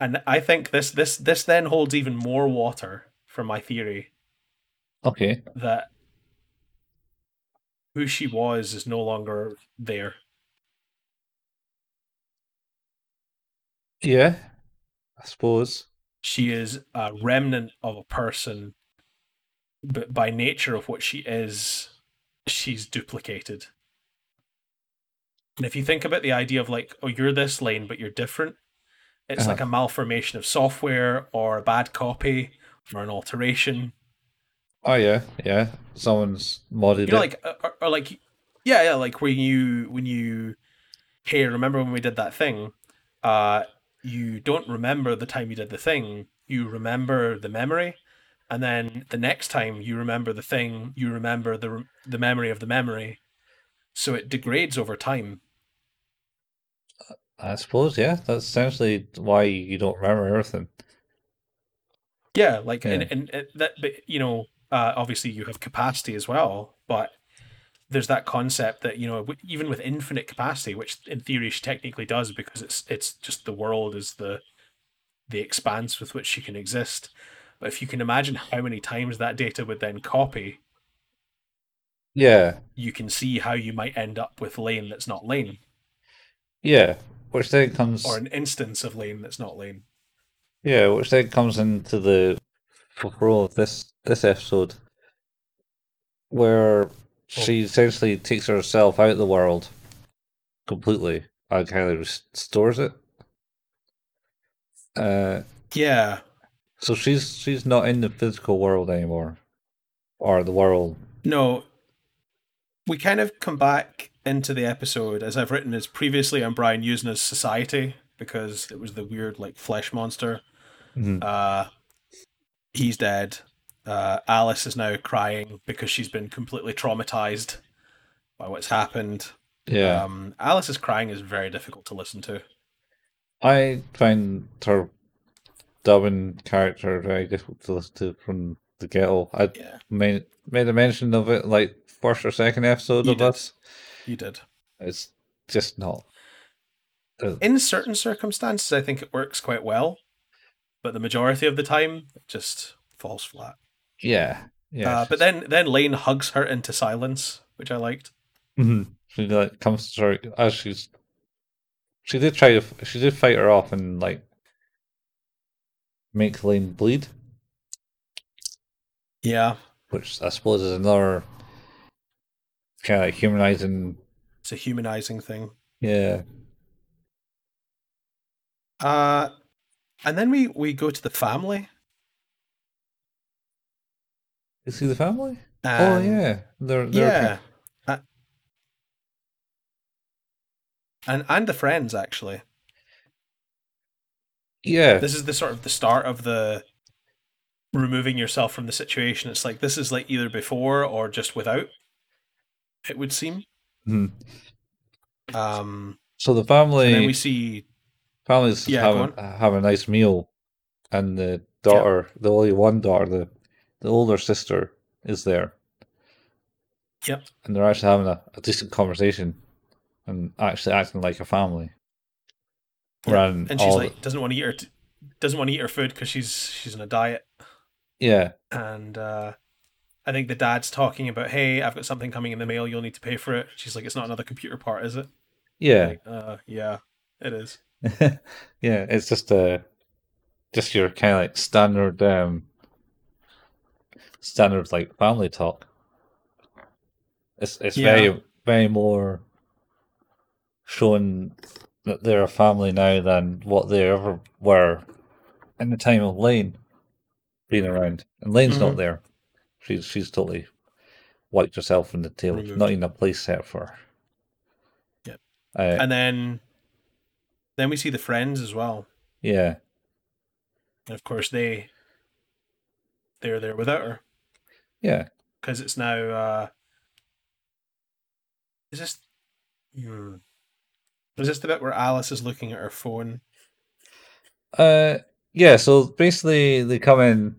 And I think this this this then holds even more water for my theory. Okay. That who she was is no longer there. Yeah, I suppose. She is a remnant of a person, but by nature of what she is, she's duplicated. And if you think about the idea of like, oh, you're this Lain, but you're different, it's uh-huh. like a malformation of software or a bad copy or an alteration. Oh yeah, yeah. Someone's modded you know, it. Like, uh, or, or, like, yeah, yeah. Like when you when you, hey, remember when we did that thing? Uh, you don't remember the time you did the thing. You remember the memory, and then the next time you remember the thing, you remember the the memory of the memory. So it degrades over time. I suppose, yeah. That's essentially why you don't remember everything. Yeah, like yeah. And, and, and that, but you know, uh, obviously you have capacity as well, but there's that concept that you know even with infinite capacity, which in theory she technically does because it's it's just the world is the the expanse with which she can exist. But if you can imagine how many times that data would then copy, yeah, you can see how you might end up with Lain that's not Lain. Yeah, which then comes or an instance of Lain that's not Lain. Yeah, which then comes into the role of this this episode, where she essentially takes herself out of the world completely and kind of restores it. Uh, yeah. So she's she's not in the physical world anymore, or the world. No. We kind of come back into the episode as I've written as previously on Brian Yuzna's society because it was the weird like flesh monster. Mm-hmm. Uh, he's dead. Uh, Alice is now crying because she's been completely traumatized by what's happened. Yeah. Um, Alice's crying is very difficult to listen to. I find her dubbing character very difficult to listen to from the ghetto. I yeah. made made a mention of it like first or second episode you of did. us. You did. It's just not. Uh, In certain circumstances, I think it works quite well, but the majority of the time, it just falls flat. Yeah, yeah. Uh, but then then Lain hugs her into silence, which I liked. Mm-hmm. She like comes to her as she's. She did try to. She did fight her off and like make Lain bleed. Yeah. Which I suppose is another kind of like humanizing. It's a humanizing thing. Yeah. Uh, and then we we go to the family is he the family? Um, oh yeah, they're, they're yeah, uh, and and the friends actually. Yeah, this is the sort of the start of the removing yourself from the situation. It's like this is like either before or just without. It would seem. Hmm. Um. So the family. And then we see families yeah, have, a, have a nice meal, and the daughter, yeah. the only one daughter, the the older sister is there. Yep. And they're actually having a, a decent conversation and actually acting like a family. And she's like doesn't want to eat her t- doesn't want to eat her food because she's she's on a diet. Yeah. And uh, I think the dad's talking about, hey, I've got something coming in the mail. You'll need to pay for it. She's like, it's not another computer part, is it? Yeah, Like, uh, yeah, it is. [laughs] yeah. It's just a just your kind of like standard um standard like family talk. It's it's Yeah. very very more showing that they're a family now than what they ever were in the time of Lain being around. And Lain's not Mhm. there. She's she's totally wiped herself in the tail. Removed. Not even a place set for her. Yep. Uh, And then, then we see the friends as well, yeah. and of course they, they're there without her Yeah. because it's now. uh Is this? Hmm. Is this the bit where Alice is looking at her phone? Uh, yeah. So basically, they come in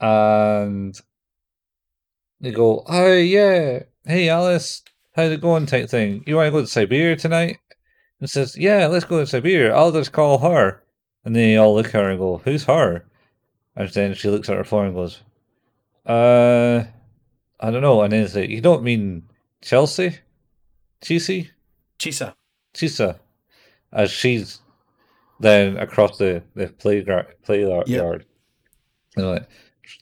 and they go, "Oh yeah, hey Alice, how's it going?" Type thing. You want to go to Cyberia tonight? And says, "Yeah, let's go to Cyberia. I'll just call her." And they all look at her and go, "Who's her?" And then she looks at her phone and goes, "Uh, I don't know." And then it's like, "You don't mean Chelsea, Chelsea, Chisa. Chisa?" As she's then across the the playground playground Yep. yard. You know, like,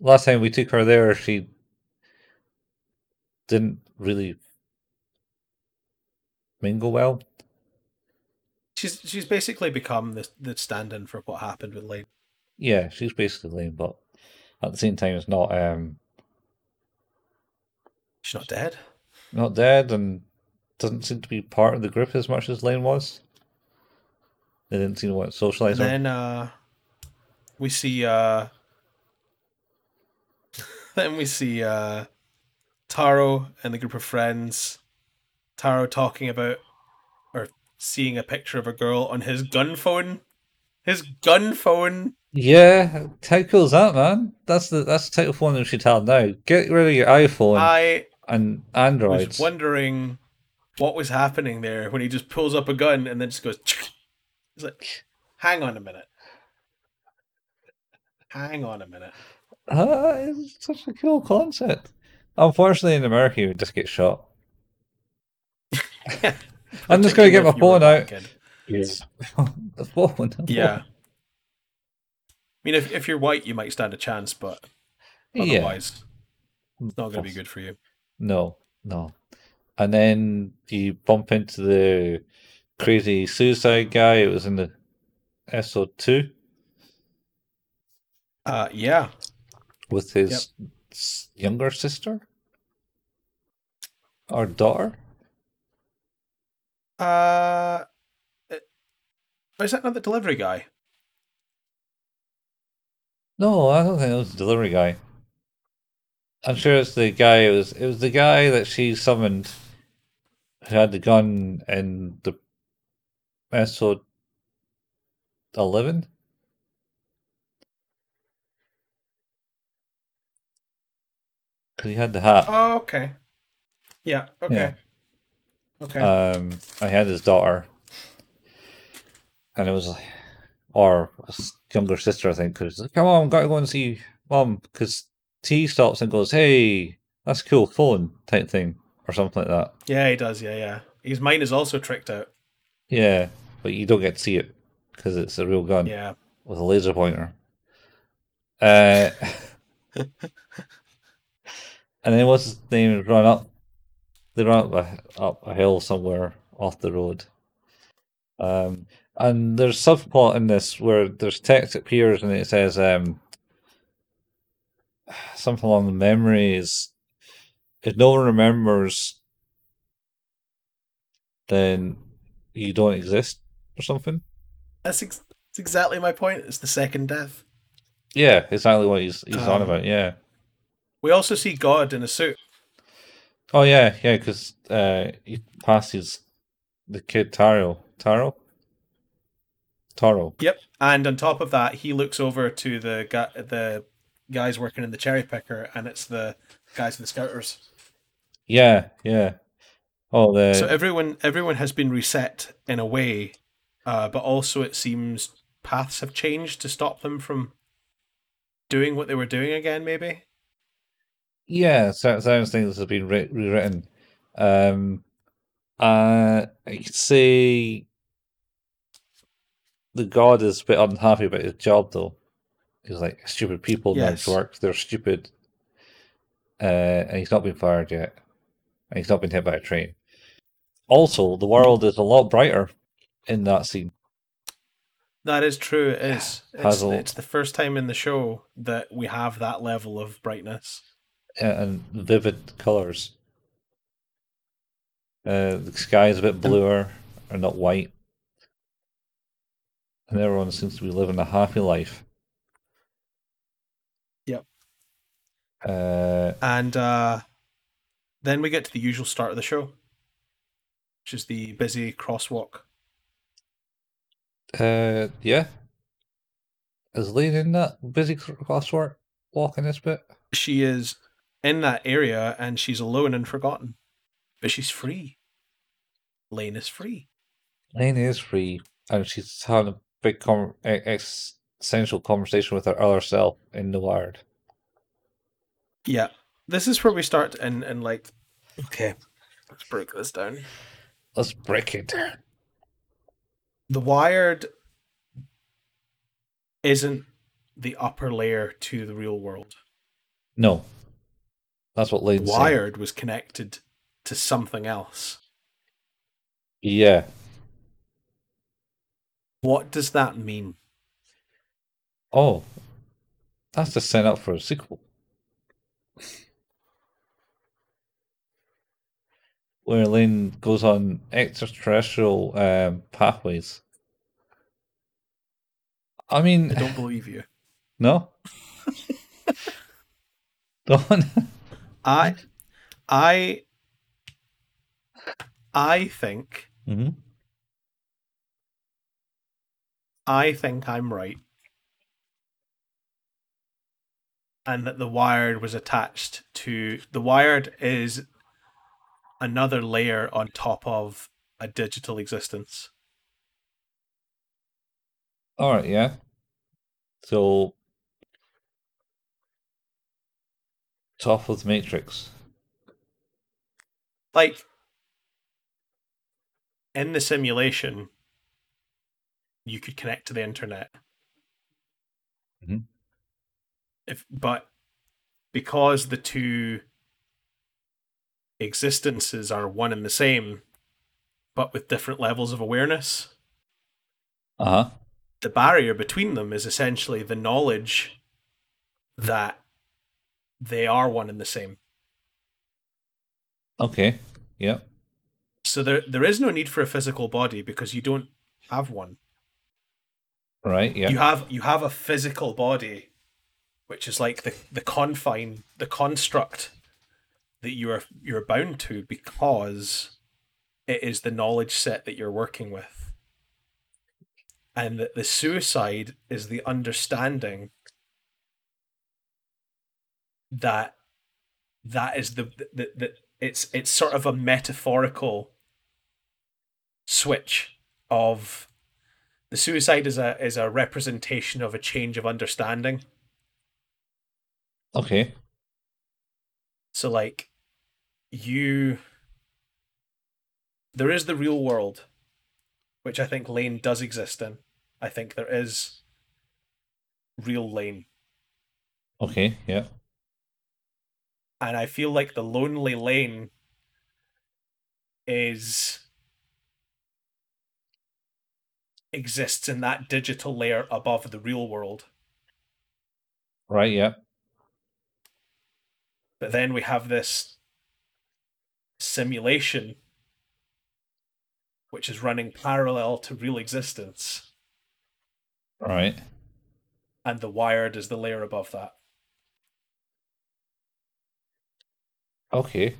last time we took her there, she didn't really mingle well. She's she's basically become the the stand-in for what happened with Lain. Yeah, she's basically Lain, but at the same time, it's not um She's not dead. not dead and doesn't seem to be part of the group as much as Lain was. They didn't seem to want to socialize And then uh, we see uh, [laughs] then we see uh, Taro and the group of friends. Taro talking about or seeing a picture of a girl on his gun phone. His gun phone. Yeah, how cool is that, man? That's the that's the type of phone that we should have now. Get rid of your iPhone I and was Androids. wondering what was happening there when he just pulls up a gun and then just goes. [tsk] He's like, hang on a minute. Hang on a minute. Ah, it's such a cool concept. Unfortunately, in America, you would just get shot. [laughs] I'm just gonna get my If you were phone out. kid. Yes. [laughs] the phone. the Yeah. I mean, if, if you're white, you might stand a chance, but Yeah. otherwise, it's not going to be good for you. No, no. And then you bump into the crazy suicide guy. It was in the episode two Uh, yeah. with his s- younger sister or daughter. Uh, is that not the delivery guy? No, I don't think it was the delivery guy. I'm sure it's the guy. It was it was the guy that she summoned who had the gun in the episode eleven. Because he had the hat. Oh, okay. Yeah. Okay. Yeah. Okay. Um, I had his daughter, and it was like, or younger sister, I think. Because come on, gotta go and see mom. Because T stops and goes, "Hey, that's cool phone," type thing, or something like that. yeah, he does. Yeah, yeah. His mind is also tricked out. Yeah, but you don't get to see it because it's a real gun Yeah. with a laser pointer. Uh, [laughs] and then what's his name? Run up. They run up a, up a hill somewhere off the road. Um, and there's subplot in this where there's text appears and it says um something along the memories. If no one remembers, then you don't exist or something. That's, ex- that's exactly my point. It's the second death. Yeah, exactly what he's he's on Um, about. Yeah. We also see God in a suit. Oh yeah, yeah, because uh, he passes the kid Taro. Taro. Taro. Yep. And on top of that, he looks over to the guy, the guys working in the cherry picker, and it's the guys in the scouters. Yeah, yeah. Oh, the so everyone everyone has been reset in a way, uh, but also it seems paths have changed to stop them from doing what they were doing again. Maybe. yeah, certain, certain things have been re- rewritten. Um, Uh, I could say the god is a bit unhappy about his job though. He's like stupid people Yes. yes. work. They're stupid, uh, and he's not been fired yet, and he's not been hit by a train. Also, the world is a lot brighter in that scene. That is true. It is. It's, Hazel. it's the first time in the show that we have that level of brightness. and vivid colors. Uh, the sky is a bit bluer and not white, and everyone seems to be living a happy life. Yep. Uh, And uh, then we get to the usual start of the show, which is the busy crosswalk. uh, yeah. Is Lain in that busy crosswalk walking this bit? She is in that area and she's alone and forgotten, but she's free. Lain is free. Lain is free, and she's having a big com- ex- essential conversation with our other self in the Wired. Yeah. This is where we start and, and like, okay, let's break this down. Let's break it. The Wired isn't the upper layer to the real world. No, that's what Lain's saying. Wired was connected to something else. Yeah. What does that mean? Oh, that's the set up for a sequel. Where Lain goes on extraterrestrial um, pathways. I mean, I don't believe you. [laughs] no. [laughs] Don't. I I I think hmm I think I'm right. And that the wired was attached to the wired is another layer on top of a digital existence. All right, yeah. So, top of the Matrix. Like in the simulation you could connect to the internet. Mhm. If but because the two existences are one and the same, but with different levels of awareness, Uh huh. the barrier between them is essentially the knowledge that they are one and the same. Okay. Yep. So there there is no need for a physical body because you don't have one. Right. Yeah. You have you have a physical body, which is like the, the confine, the construct that you are you're bound to because it is the knowledge set that you're working with. And that the suicide is the understanding that that is the the it's it's sort of a metaphorical switch of the suicide is a is a representation of a change of understanding. Okay. So like you there is the real world, which I think Lain does exist in. I think there is real Lain. Okay. Yeah. And I feel like the lonely Lain is exists in that digital layer above the real world. Right. Yeah. But then we have this simulation which is running parallel to real existence, Right. and the wired is the layer above that. Okay.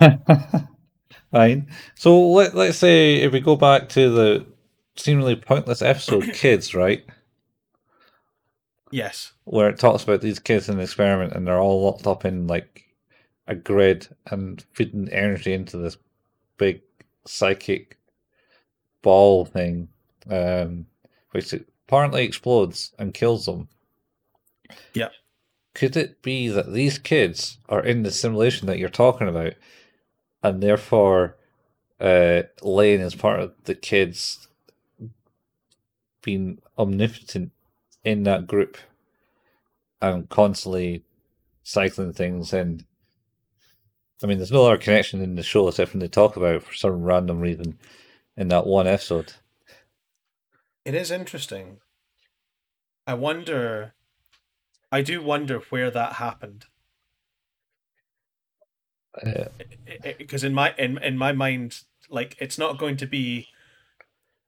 [laughs] Fine. So let let's say if we go back to the seemingly pointless episode [clears throat] Kids, right? Yes. Where it talks about these kids in the experiment and they're all locked up in like a grid and feeding energy into this big psychic ball thing, um, which apparently explodes and kills them. Yeah. could it be that these kids are in the simulation that you're talking about, and therefore, uh, Lain is part of the kids being omnipotent in that group and constantly cycling things and I mean, there's no other connection in the show except when they talk about it for some random reason in that one episode. It is interesting. I wonder. I do wonder where that happened. Because in my in in my mind, like it's not going to be.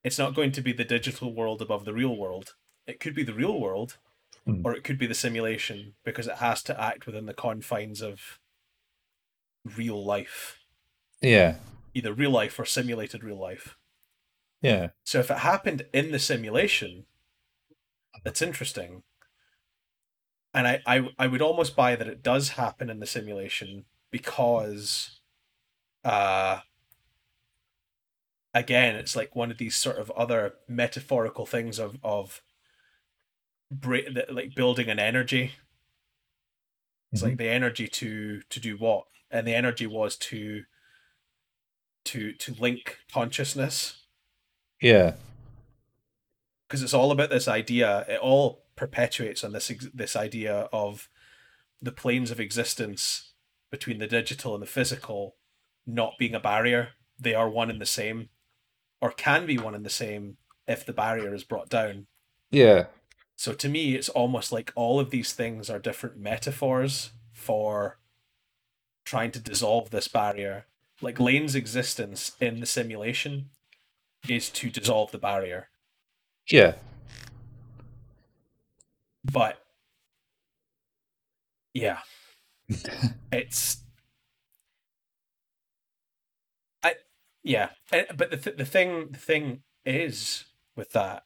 It's not going to be the digital world above the real world. It could be the real world, Hmm. or it could be the simulation because it has to act within the confines of real life, Yeah, either real life or simulated real life. yeah, So if it happened in the simulation, that's interesting. And I, I, I would almost buy that it does happen in the simulation because, uh, again, it's like one of these sort of other metaphorical things of of like building an energy. It's like the energy to to do what, and the energy was to to to link consciousness yeah, because it's all about this idea. It all perpetuates on this this idea of the planes of existence between the digital and the physical not being a barrier. They are one and the same, or can be one and the same if the barrier is brought down. yeah, So to me, it's almost like all of these things are different metaphors for trying to dissolve this barrier. Like Lain's existence in the simulation is to dissolve the barrier. yeah, but yeah [laughs] it's i yeah but the, th- the thing the thing is with that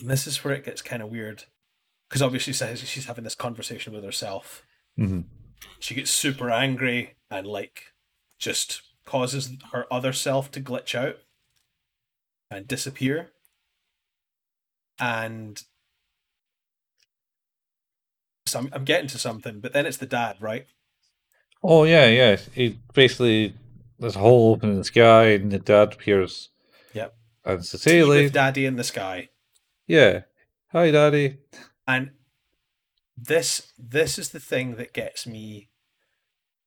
and this is where it gets kind of weird because obviously says she's having this conversation with herself. Hmm she gets super angry and like just causes her other self to glitch out and disappear. And so I'm, I'm getting to something but then it's the dad right Oh yeah, yeah. He basically there's a hole open in the sky, and the dad appears. Yep. And with daddy in the sky Yeah. Hi, daddy. and this this is the thing that gets me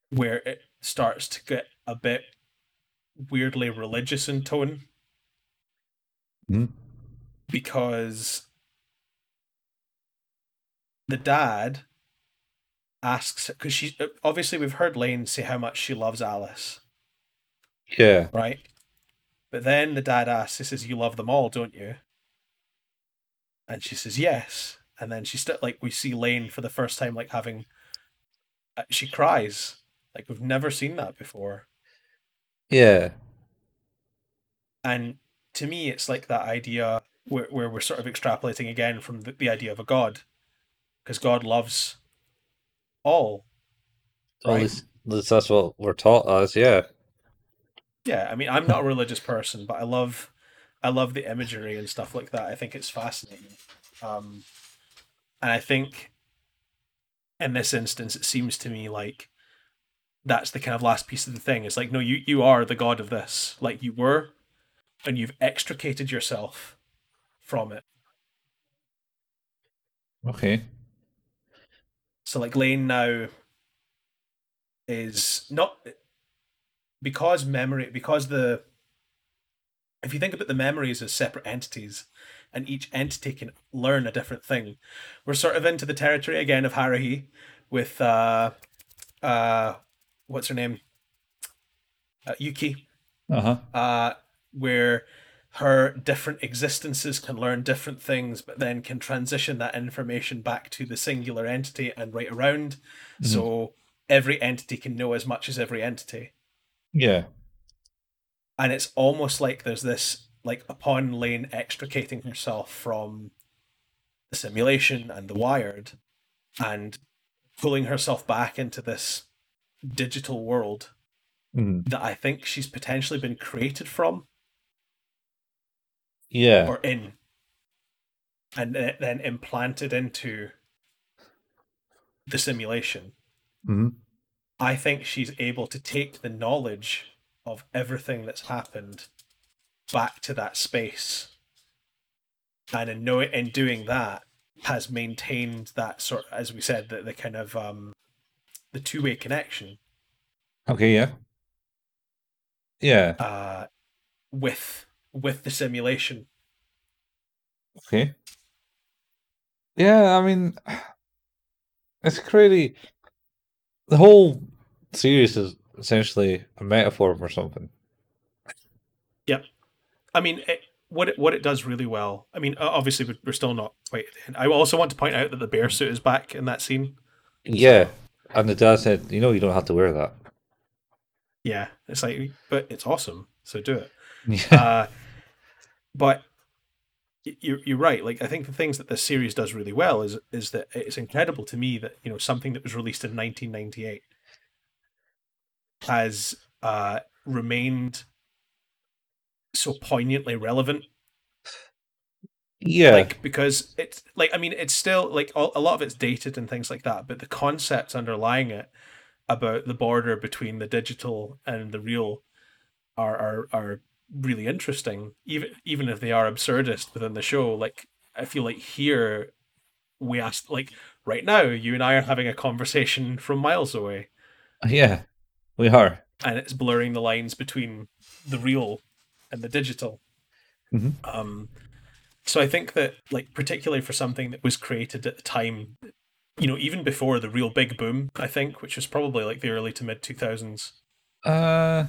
where it starts to get a bit weirdly religious in tone Mhm. because the dad asks because she obviously we've heard Lain say how much she loves Alice, Yeah. right? But then the dad asks, he says, "You love them all, don't you?" And she says, "Yes." And then she still like we see Lain for the first time like having, uh, she cries like we've never seen that before. Yeah. And to me, it's like that idea where, where we're sort of extrapolating again from the, the idea of a god, because God loves all. Well, At Right. least, at least that's what we're taught as. Yeah. Yeah, I mean, I'm not a religious person, but I love, I love the imagery and stuff like that. I think it's fascinating, um, and I think, in this instance, it seems to me like that's the kind of last piece of the thing. It's like, no, you you are the god of this, like you were, and you've extricated yourself from it. Okay. So like Lain now is not because memory because the if you think about the memories as separate entities and each entity can learn a different thing, we're sort of into the territory again of Haruhi with uh uh what's her name? Uh, Yuki Uh huh. uh, where her different existences can learn different things, but then can transition that information back to the singular entity and right around. So every entity can know as much as every entity. Yeah. And it's almost like there's this, like, upon Lain extricating herself from the simulation and the wired and pulling herself back into this digital world Mhm. that I think she's potentially been created from. Yeah. or in and then implanted into the simulation, Mhm. I think she's able to take the knowledge of everything that's happened back to that space. And in know in doing that, has maintained that sort as we said, the, the kind of um the two way connection Okay, yeah. Yeah, uh with with the simulation. okay. Yeah, I mean, [sighs] it's crazy. The whole series is essentially a metaphor for something. Yeah. I mean, it, what it what it does really well. I mean, obviously we're- still not quite. At the end. I also want to point out that the bear suit is back in that scene. Yeah, and the dad said, "You know, you don't have to wear that." Yeah, it's like, but it's awesome, so do it. [laughs] Yeah, Uh, but you're you're right. Like I think the things that this series does really well is is that it's incredible to me that you know something that was released in 1998 has uh, remained so poignantly relevant yeah, like because it's like i mean it's still like all, a lot of it's dated and things like that but the concepts underlying it about the border between the digital and the real are are, are really interesting even even if they are absurdist within the show like i feel like here we asked like right now you and i are having a conversation from miles away yeah. We are. and it's blurring the lines between the real and the digital. Mhm. Um, so I think that, like, particularly for something that was created at the time, you know, even before the real big boom, I think, which was probably like the early to mid two thousands. Uh,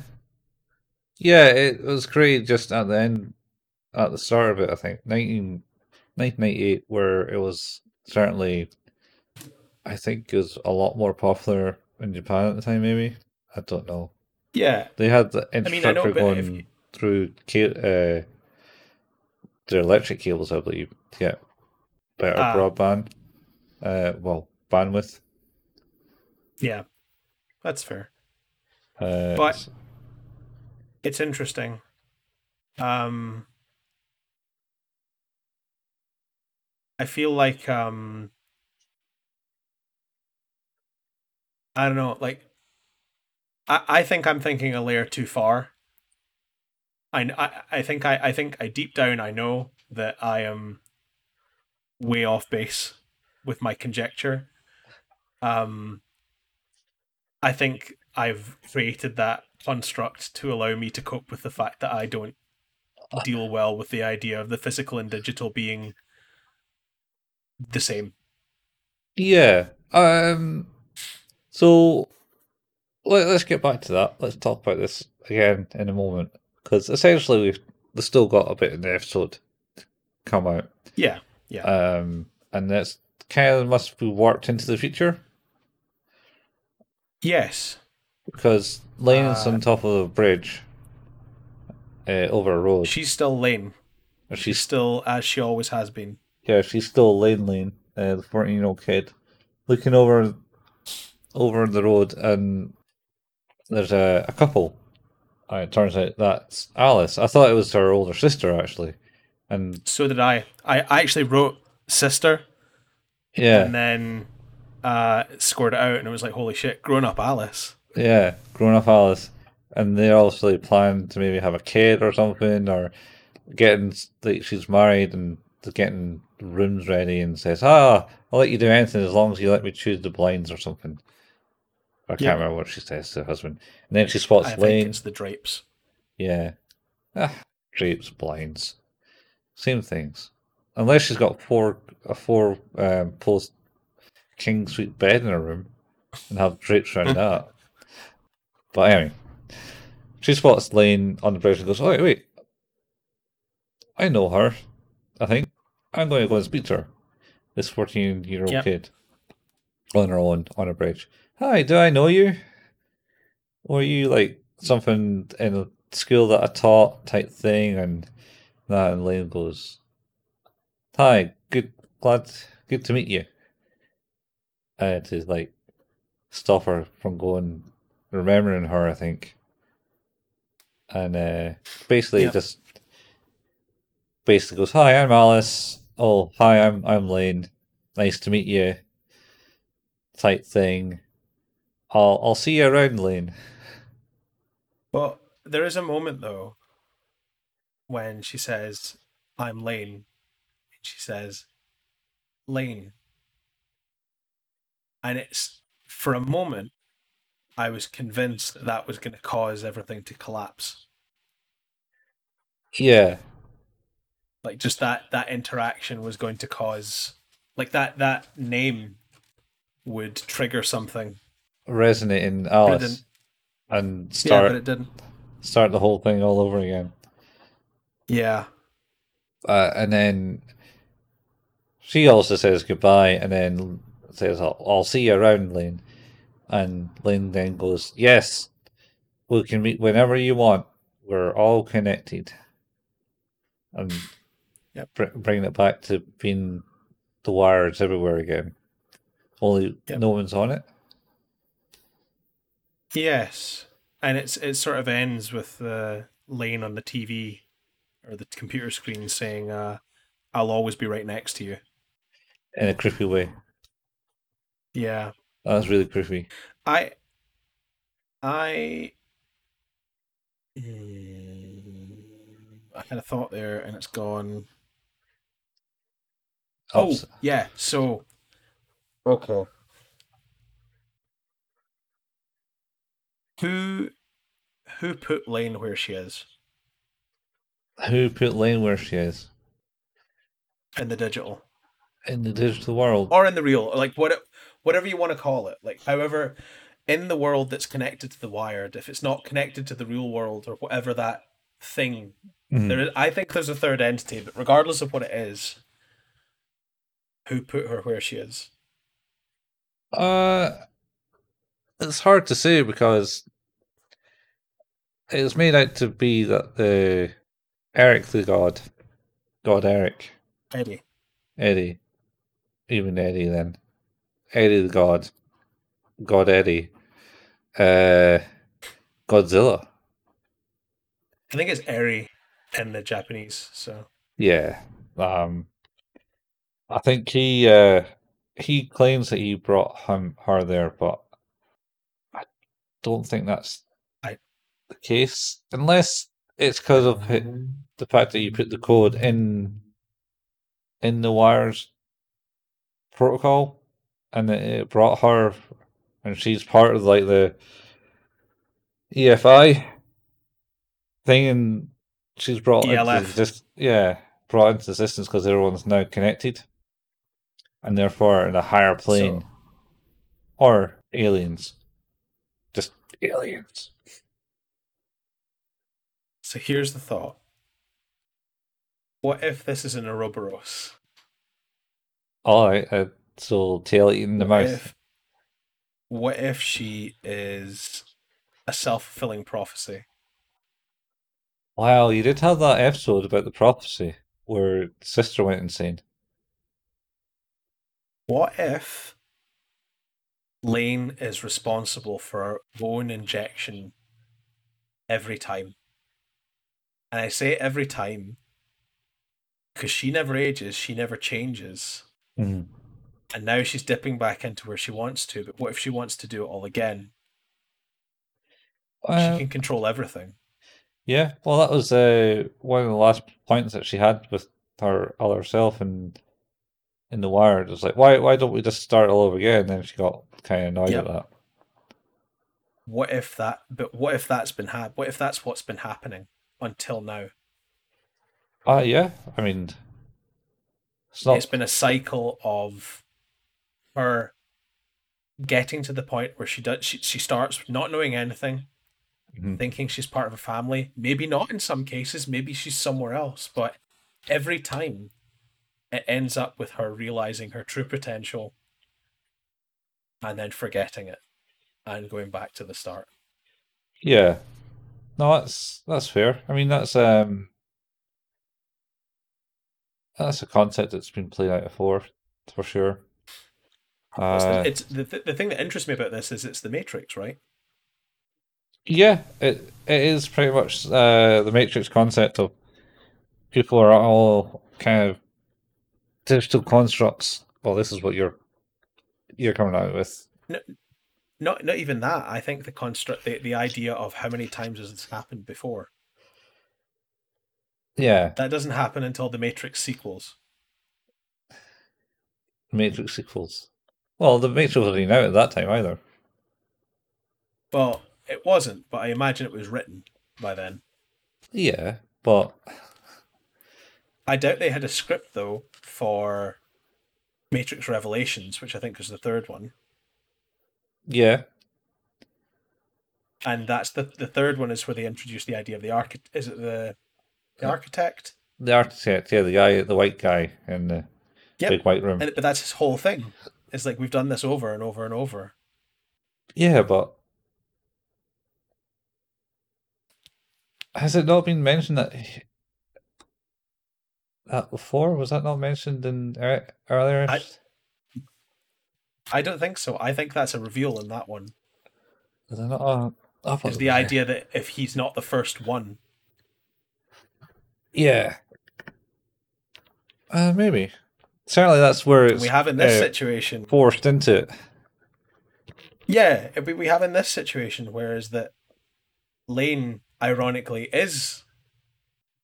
yeah, it was created just at the end, at the start of it. I think 19, 1998, where it was certainly, I think, it was a lot more popular in Japan at the time. Maybe I don't know. Yeah, They had the I mean, I know, infrastructure going you- through uh, their electric cables, I believe, to get better Ah. broadband. Uh, well, bandwidth. yeah, that's fair. Uh, But- It's interesting. Um, I feel like um, I don't know, like I, I think I'm thinking a layer too far. I, I, I think I, I think I deep down I know that I am way off base with my conjecture. Um, I think I've created that construct to allow me to cope with the fact that I don't deal well with the idea of the physical and digital being the same. Yeah. Um. So let, let's get back to that. Let's talk about this again in a moment because essentially we've, we've still got a bit in the episode come out. Yeah. Yeah, Um, and that's kind of must be worked into the future yes, because Lain's Uh, on top of a bridge uh, over a road. she's still Lain. She's she's still as she always has been. yeah, she's still Lain Lain, uh, the fourteen year old kid, looking over over the road, and there's a, a couple. And it turns out that's Alice. I thought it was her older sister actually, and So did I. I, I actually wrote sister yeah, and then uh, scored it out, and it was like, holy shit, grown up Alice. Yeah, grown up Alice, and they're obviously plan to maybe have a kid or something, or getting like she's married and getting rooms ready, and says, "Ah, I'll let you do anything as long as you let me choose the blinds or something." I can't Yeah. remember what she says to her husband. And then she I spots think Lain. it's the drapes. Yeah. Ah, drapes, blinds. Same things. Unless she's got four a four um, post king suite bed in her room and have drapes around [laughs] that. But anyway. She spots Lain on the bridge and goes, Oh wait, wait. I know her, I think. I'm going to go and speak to her. This fourteen year old Yep. kid. On her own on a bridge. Hi, do I know you? Or are you like something in a school that I taught type thing and that and Lain goes Hi, good glad good to meet you. And to like stop her from going remembering her, I think. And uh basically Yeah. just basically goes, Hi, I'm Alice. Oh, hi, I'm I'm Lain. Nice to meet you. type thing. I'll I'll see you around, Lain. But there is a moment though when she says, "I'm Lain," and she says, "Lain," and it's for a moment I was convinced that, that was going to cause everything to collapse. Yeah, like just that that interaction was going to cause like that that name would trigger something resonate in Alice and start yeah, but it didn't. start the whole thing all over again. Yeah. Uh, and then she also says goodbye and then says, I'll, I'll see you around, Lain. And Lain then goes, Yes, we can meet whenever you want. We're all connected. And yep. br- bringing it back to being the wires everywhere again. Only yep. no one's on it. Yes, and it's it sort of ends with the Lain on the TV or the computer screen saying, uh, "I'll always be right next to you." In a creepy way. Yeah, that's really creepy. I, I, mm, I had a thought there, and it's gone. Oh, yeah. So, okay. Who, who put Lain where she is? Who put Lain where she is? In the digital. In the digital world, or in the real, like what, whatever you want to call it. Like, however, in the world that's connected to the wired, if it's not connected to the real world or whatever that thing, mm-hmm. there is, I think there's a third entity. But regardless of what it is, who put her where she is? Uh, it's hard to say because it's made out to be that the Eric the god, God Eric, Eddie, Eddie, even Eddie then, Eddie the god, God Eddie, uh, Godzilla. I think it's Eri in the Japanese. So yeah, um, I think he uh, he claims that he brought him her there, but I don't think that's I... the case, unless it's because of the fact that you put the code in in the wires protocol, and it brought her, and she's part of like the EFI thing, and she's brought ELF. into just yeah brought into existence because everyone's now connected and therefore in a higher plane, so, or aliens, just aliens. So here's the thought: What if this is an Ouroboros? All right, uh, so tail eating the what mouth. If, what if she is a self fulfilling prophecy? Wow, you did have that episode about the prophecy where sister went insane. What if Lain is responsible for her bone injection every time? And I say every time because she never ages, she never changes. Mm-hmm. And now she's dipping back into where she wants to. But what if she wants to do it all again? Uh, she can control everything. Yeah, well, that was uh, one of the last points that she had with her other self, and in the wire. It was like, why why don't we just start all over again? And then she got kind of annoyed yep. at that. What if that? But what if that's been had? What if that's what's been happening until now? Ah, uh, yeah. I mean, it's, not... it's been a cycle of her getting to the point where she does she, she starts not knowing anything mm-hmm. thinking she's part of a family maybe not in some cases maybe she's somewhere else but every time it ends up with her realizing her true potential and then forgetting it and going back to the start. Yeah. No, that's that's fair. I mean that's um that's a concept that's been played out before, for sure. Uh, it's the, it's the the thing that interests me about this is it's the Matrix, right? Yeah, it it is pretty much uh, the Matrix concept of people are all kind of digital constructs. Well, this is what you're you're coming out with No, not not even that. I think the construct, the, the idea of how many times has this happened before. Yeah, That doesn't happen until the Matrix sequels. Matrix sequels. Well, the Matrix wasn't out at that time either. Well, it wasn't, but I imagine it was written by then. Yeah, but I doubt they had a script though for Matrix Revelations, which I think is the third one, yeah, and that's the the third one is where they introduce the idea of the architect. Is it the the architect? the architect, yeah, the guy, the white guy in the Yep. big white room. And, but that's his whole thing. It's like we've done this over and over and over. Yeah, but has it not been mentioned that he- that before? Was that not mentioned in ear- earlier? I- I don't think so. I think that's a reveal in that one. Is it not? Uh, Is the idea that if he's not the first one, Yeah. Uh, maybe. Certainly, that's where it's we have in this uh, situation. forced into it. Yeah, we we have in this situation, whereas that Lain, ironically, is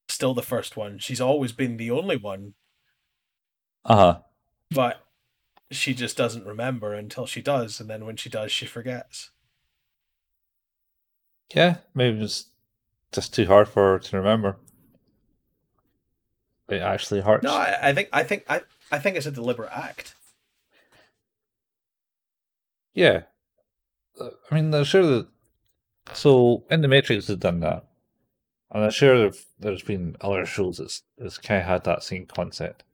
still the first one. She's always been the only one, Uh huh. but she just doesn't remember until she does, and then when she does, she forgets. Yeah, maybe it's just too hard for her to remember. It actually hurts. No, I, I think I think I, I think it's a deliberate act. Yeah. I mean, I'm sure that. So, in The Matrix, they've done that. And I'm sure there's been other shows that's, that's kind of had that same concept.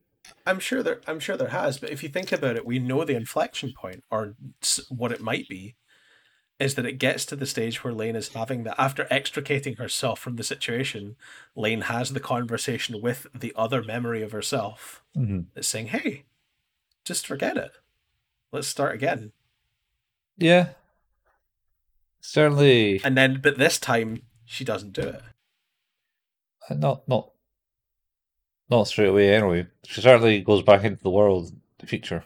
I'm sure there I'm sure there has, but if you think about it, we know the inflection point or what it might be is that it gets to the stage where Lain is having that after extricating herself from the situation, Lain has the conversation with the other memory of herself Mm-hmm. that's saying, "Hey, just forget it. Let's start again." Yeah. Certainly. And then but this time she doesn't do it. uh, Not, not, not straight away anyway. She certainly goes back into the world, the future.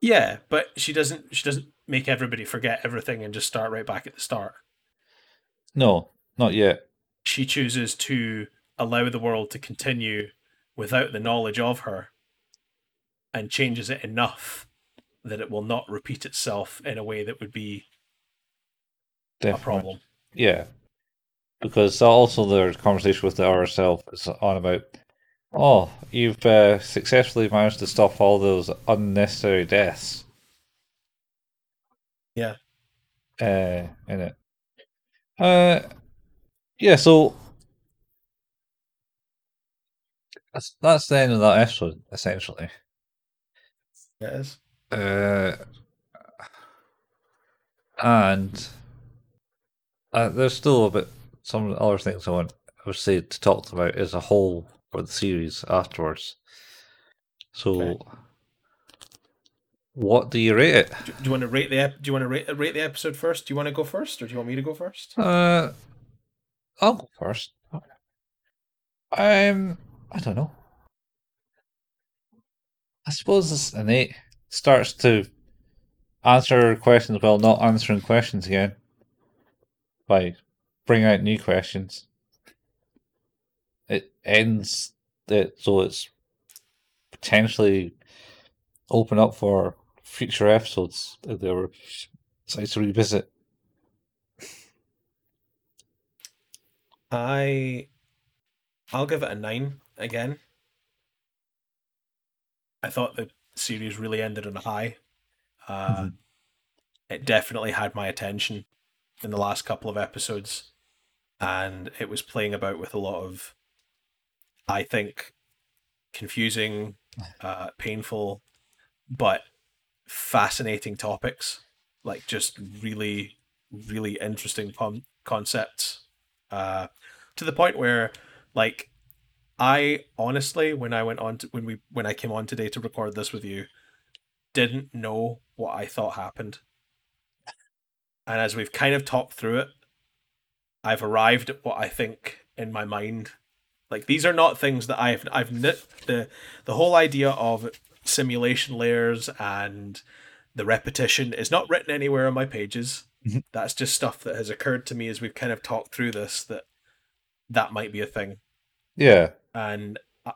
Yeah, but she doesn't she doesn't make everybody forget everything and just start right back at the start. No, not yet. she chooses to allow the world to continue without the knowledge of her and changes it enough that it will not repeat itself in a way that would be a problem. Yeah, because also their conversation with the RSL is on about, oh, you've uh, successfully managed to stop all those unnecessary deaths. Yeah. Uh, in it. Uh, yeah. So that's that's the end of that episode, essentially. It is. Uh, and uh, there's still a bit some other things I want I would say to talk about as a whole for the series afterwards. So, Okay. What do you rate it? Do, do you want to rate the ep- do you want to rate, rate the episode first? Do you want to go first or do you want me to go first? Uh, I'll go first. Um, I don't know. I suppose it's an eight. Starts to answer questions while not answering questions again. By bringing out new questions. It ends it so it's potentially open up for future episodes that they were decided to revisit. I I'll give it a 9 again. I thought the series really ended on a high. Uh, Mhm. It definitely had my attention in the last couple of episodes, and it was playing about with a lot of, I think, confusing, uh, painful, but fascinating topics. Like just really, really interesting con- concepts. Uh, to the point where, like, I honestly, when I went on to, when we when I came on today to record this with you, didn't know what I thought happened. And as we've kind of talked through it, I've arrived at what I think in my mind. Like these are not things that I've I've the the whole idea of simulation layers and the repetition is not written anywhere on my pages. Mhm. That's just stuff that has occurred to me as we've kind of talked through this that that might be a thing. Yeah. And uh,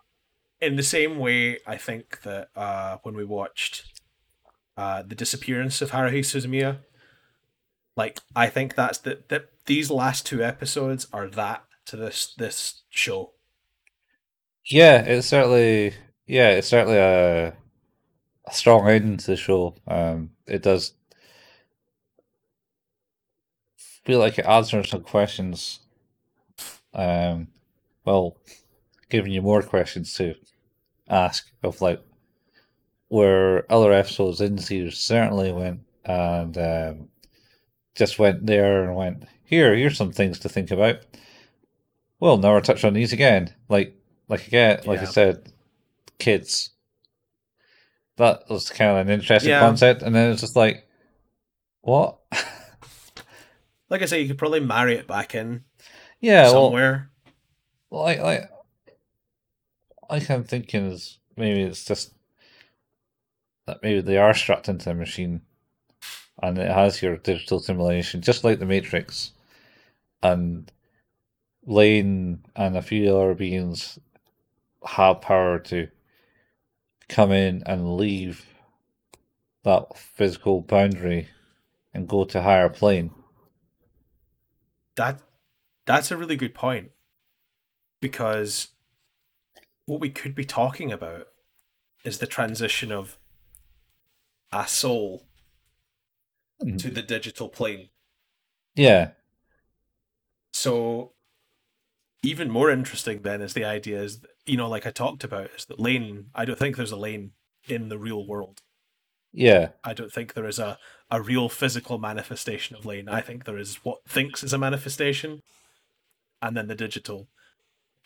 in the same way, I think that uh, when we watched uh, the disappearance of Haruhi Suzumiya, like I think that's that that these last two episodes are that to this this show. Yeah, it's certainly yeah, it's certainly a a strong ending to the show. Um, it does feel like it answers some questions. Um, well, giving you more questions to ask of like where other episodes in the series certainly went and um, just went there and went here. Here's some things to think about. Well, now we're touch on these again. Like, like again, like I said, kids. That was kind of an interesting Yeah. concept, and then it's just like, what? [laughs] Like I say, you could probably marry it back in yeah, well, somewhere. like, like, like I'm thinking is maybe it's just that maybe they are strapped into a machine, and it has your digital simulation, just like the Matrix, and Lain and a few other beings have power to come in and leave that physical boundary and go to higher plane. that that's a really good point because what we could be talking about is the transition of a soul Mhm. to the digital plane. Yeah, So even more interesting then is the idea is you know like I talked about is that Lain I don't think there's a Lain in the real world. yeah, I don't think there is a, a real physical manifestation of Lain. I think there is what thinks is a manifestation and then the digital.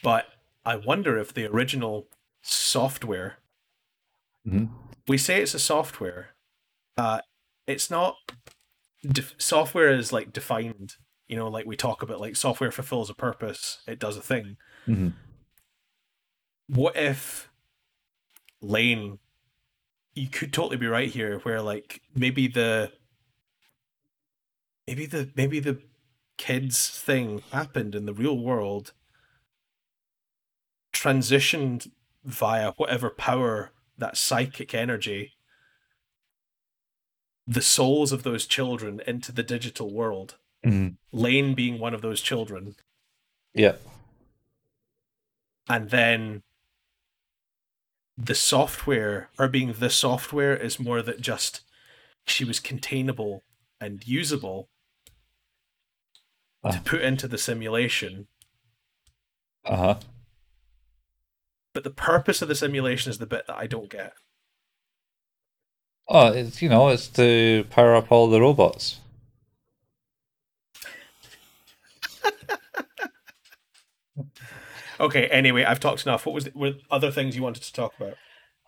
But I wonder if the original software, hmm we say it's a software, uh, it's not. Def- software is like defined, you know, like we talk about like software fulfills a purpose, it does a thing. hmm what if Lain you could totally be right here where like maybe the maybe the maybe the kids thing happened in the real world transitioned via whatever power that psychic energy the souls of those children into the digital world. Hmm Lain being one of those children. Yeah, and then the software or being the software is more that just she was containable and usable Ah. to put into the simulation uh huh. but the purpose of the simulation is the bit that i don't get Oh, it's you know, it's to power up all the robots. Okay anyway i've talked enough what was the, were other things you wanted to talk about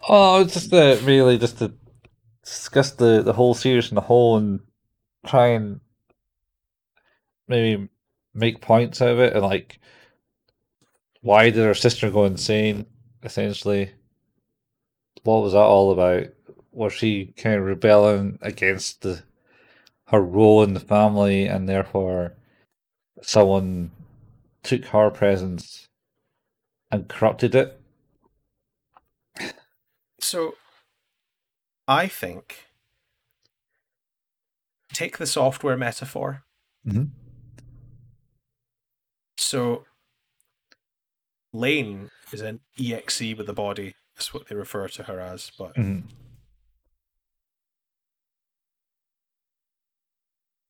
Oh, just to really just to discuss the the whole series in the whole and try and maybe make points out of it and like why did her sister go insane? Essentially, what was that all about? Was she kind of rebelling against the her role in the family, and therefore someone took her presence and corrupted it? so i think take the software metaphor Mhm. so Lain is an exe with a body that's what they refer to her as but Mhm.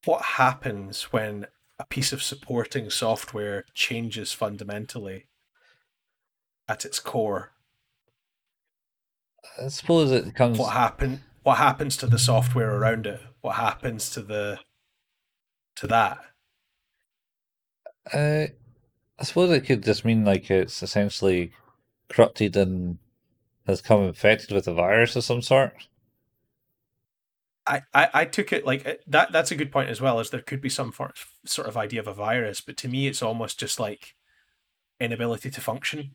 what happens when a piece of supporting software changes fundamentally at its core I suppose it comes. what happen what happens to the software around it what happens to the to that Uh, I suppose it could just mean like it's essentially corrupted and has come infected with a virus of some sort. I, I, I took it like that that's a good point as well as there could be some for, sort of idea of a virus but to me it's almost just like inability to function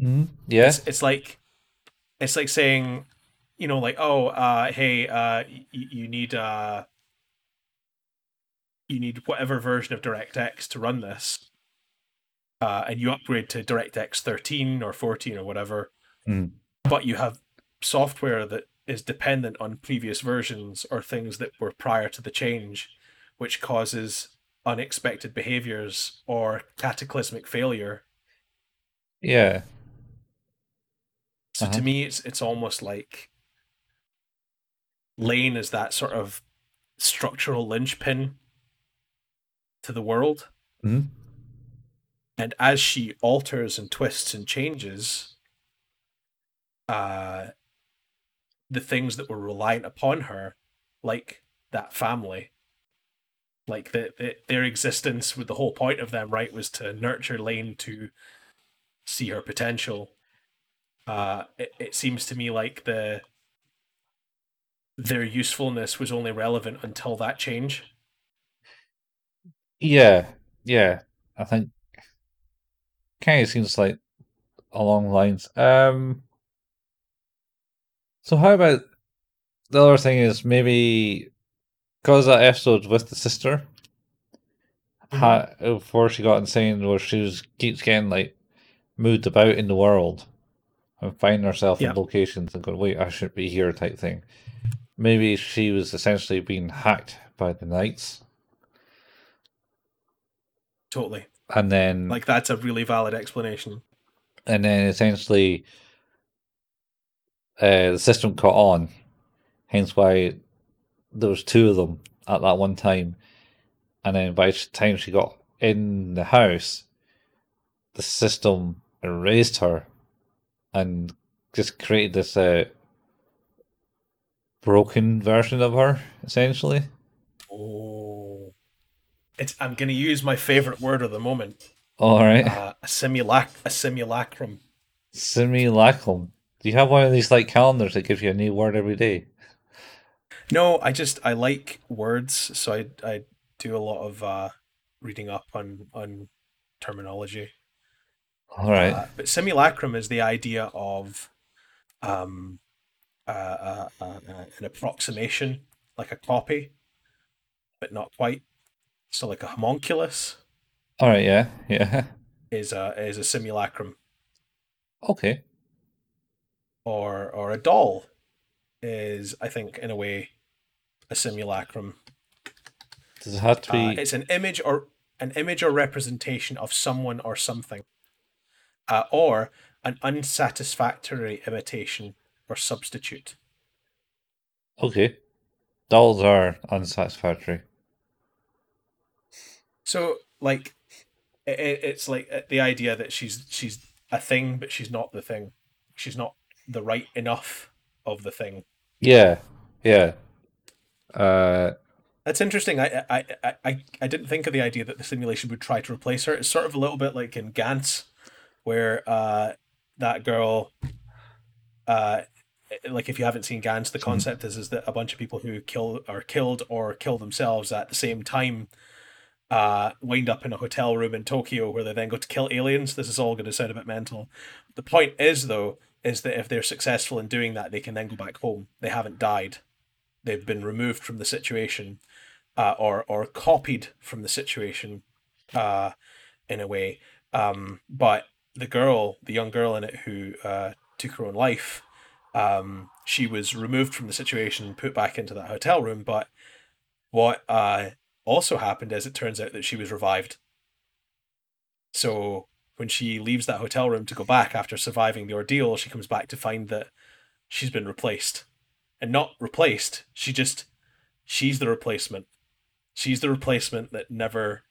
Mm-hmm. Yeah. it's, it's like it's like saying you know, like, oh, uh, hey, uh, y- you need uh, you need whatever version of DirectX to run this, uh, and you upgrade to DirectX 13 or 14 or whatever, Mm. but you have software that is dependent on previous versions or things that were prior to the change, which causes unexpected behaviors or cataclysmic failure. Yeah. So to Uh-huh. me, it's it's almost like Lain is that sort of structural linchpin to the world. Mhm. And as she alters and twists and changes, uh, the things that were reliant upon her, like that family, like the, the, their existence, with the whole point of them, right, was to nurture Lain to see her potential. Uh, it, it seems to me like the their usefulness was only relevant until that change. Yeah. Yeah. I think kind of seems like along lines. Um. So how about the other thing is maybe because that episode with the sister, ha, before she got insane, where she was keeps getting like moved about in the world and finding herself Yeah. in locations and going, "Wait, I shouldn't be here," type thing. Maybe she was essentially being hacked by the knights, Totally. and then Like that's a really valid explanation. and then essentially uh, the system caught on. Hence why there was two of them at that one time, and then by the time she got in the house, the system erased her, and just created this uh, broken version of her, essentially. Oh. It's I'm gonna use my favorite word of the moment. All right, Uh, a simulac a simulacrum. simulacrum. Do you have one of these like calendars that gives you a new word every day? No, I just I like words, so I I do a lot of uh, reading up on on terminology. All right. Uh, but simulacrum is the idea of um, uh, uh, uh, uh, an approximation, like a copy, but not quite. So, like a homunculus All right. Yeah. Yeah. [laughs] is a is a simulacrum, Okay. or or a doll is, I think, in a way, a simulacrum. Does it have to Uh, be? it's an image or an image or representation of someone or something, uh, or an unsatisfactory imitation or substitute. Okay. Dolls are unsatisfactory. So, like, it, it's like uh, the idea that she's she's a thing, but she's not the thing. She's not the right enough of the thing. Yeah. Yeah. Uh. That's interesting. I I, I, I I didn't think of the idea that the simulation would try to replace her. It's sort of a little bit like in Gantz, where uh, that girl, uh, like if you haven't seen Gantz, the concept is is that a bunch of people who kill are killed or kill themselves at the same time, uh, wind up in a hotel room in Tokyo where they then go to kill aliens. This is all going to sound a bit mental. The point is though is that if they're successful in doing that, they can then go back home. They haven't died. They've been removed from the situation uh, or or copied from the situation uh, in a way. Um, but the girl, the young girl in it who uh, took her own life, um, she was removed from the situation, and put back into that hotel room. But what uh, also happened is it turns out that she was revived. So when she leaves that hotel room to go back after surviving the ordeal, she comes back to find that she's been replaced. And not replaced, she just she's the replacement. She's the replacement that never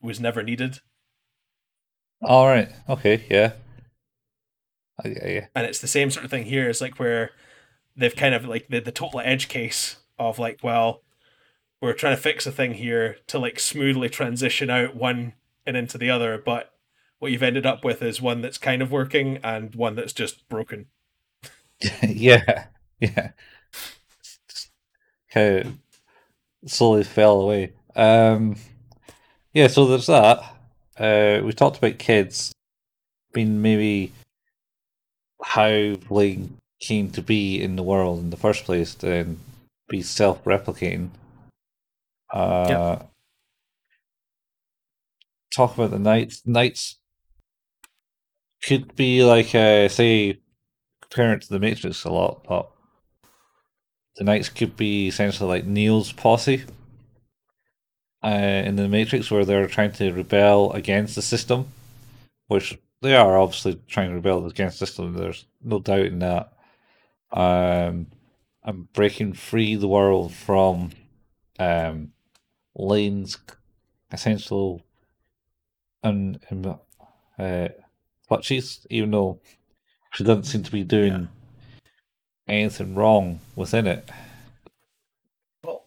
was never needed. All right. Okay. Yeah. Get you. And it's the same sort of thing here. It's like where they've kind of like the, the total edge case of like, well, we're trying to fix a thing here to like smoothly transition out one and into the other, but what you've ended up with is one that's kind of working and one that's just broken. [laughs] [laughs] yeah. Yeah. Kind of slowly fell away. Um. Yeah. So there's that. Uh, we talked about kids being maybe how Lain came to be in the world in the first place and be self-replicating. Uh, Yep. Talk about the knights. Knights could be like, uh, say, comparing to the Matrix a lot, but the knights could be essentially like Neo's posse uh, in the Matrix, where they're trying to rebel against the system, which they are obviously trying to rebel against the system. There's no doubt in that. Um, and breaking free the world from um, Lain's essential and um, uh, clutches, even though she doesn't seem to be doing anything wrong within it. Well,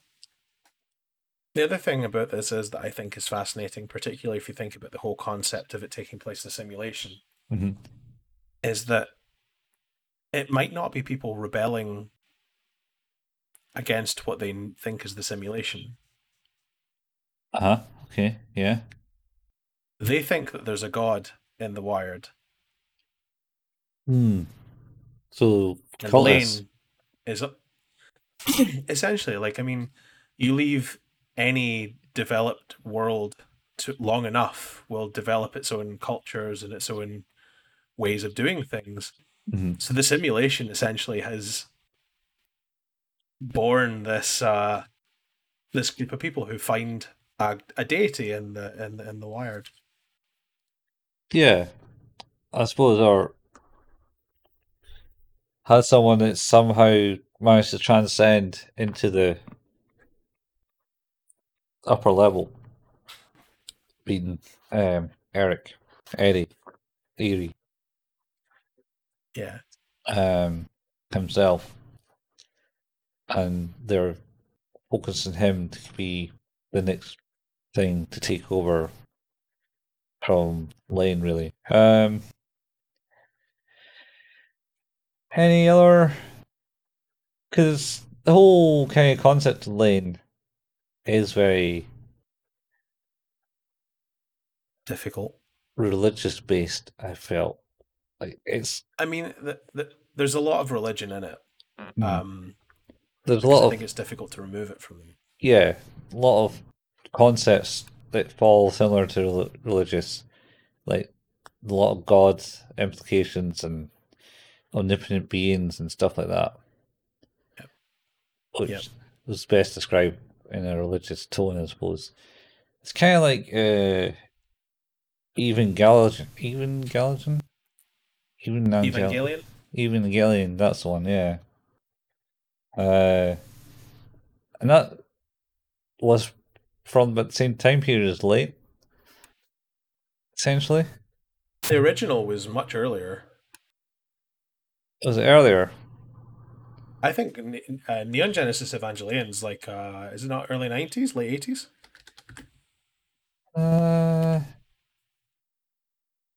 the other thing about this is that I think is fascinating, particularly if you think about the whole concept of it taking place in a simulation, hmm is that it might not be people rebelling against what they think is the simulation. Uh huh. Okay. Yeah. They think that there's a god in the Wired, Hmm. So. Lain is [coughs] essentially like I mean, you leave any developed world to long enough will develop its own cultures and its own ways of doing things. Mhm. So the simulation essentially has born this uh, this group of people who find a, a deity in the in the, in the Wired. Yeah, I suppose, or has someone that somehow managed to transcend into the upper level, being um, Eric, Eddie, Erie, Yeah, um, himself, and they're focusing him to be the next thing to take over from Lain, really. Um, any other? Because the whole kind of concept of Lain is very difficult. religious based. I felt like it's I mean, the, the, there's a lot of religion in it. mm, Um, there's a because lot I of think it's difficult to remove it from them. yeah, a lot of concepts that fall similar to rel- religious, like a lot of God implications and omnipotent beings and stuff like that, Yep. which Yep. was best described in a religious tone, I suppose. It's kind of like uh, even Galaxian, even Galaxian, even Evangel- Evangelion. Evangelion, that's the one, yeah. Uh, and that was from the same time period as late, essentially. The original was much earlier. It Was earlier? I think uh, Neon Genesis Evangelion's like, uh, is it not early 90s, late 80s? Uh,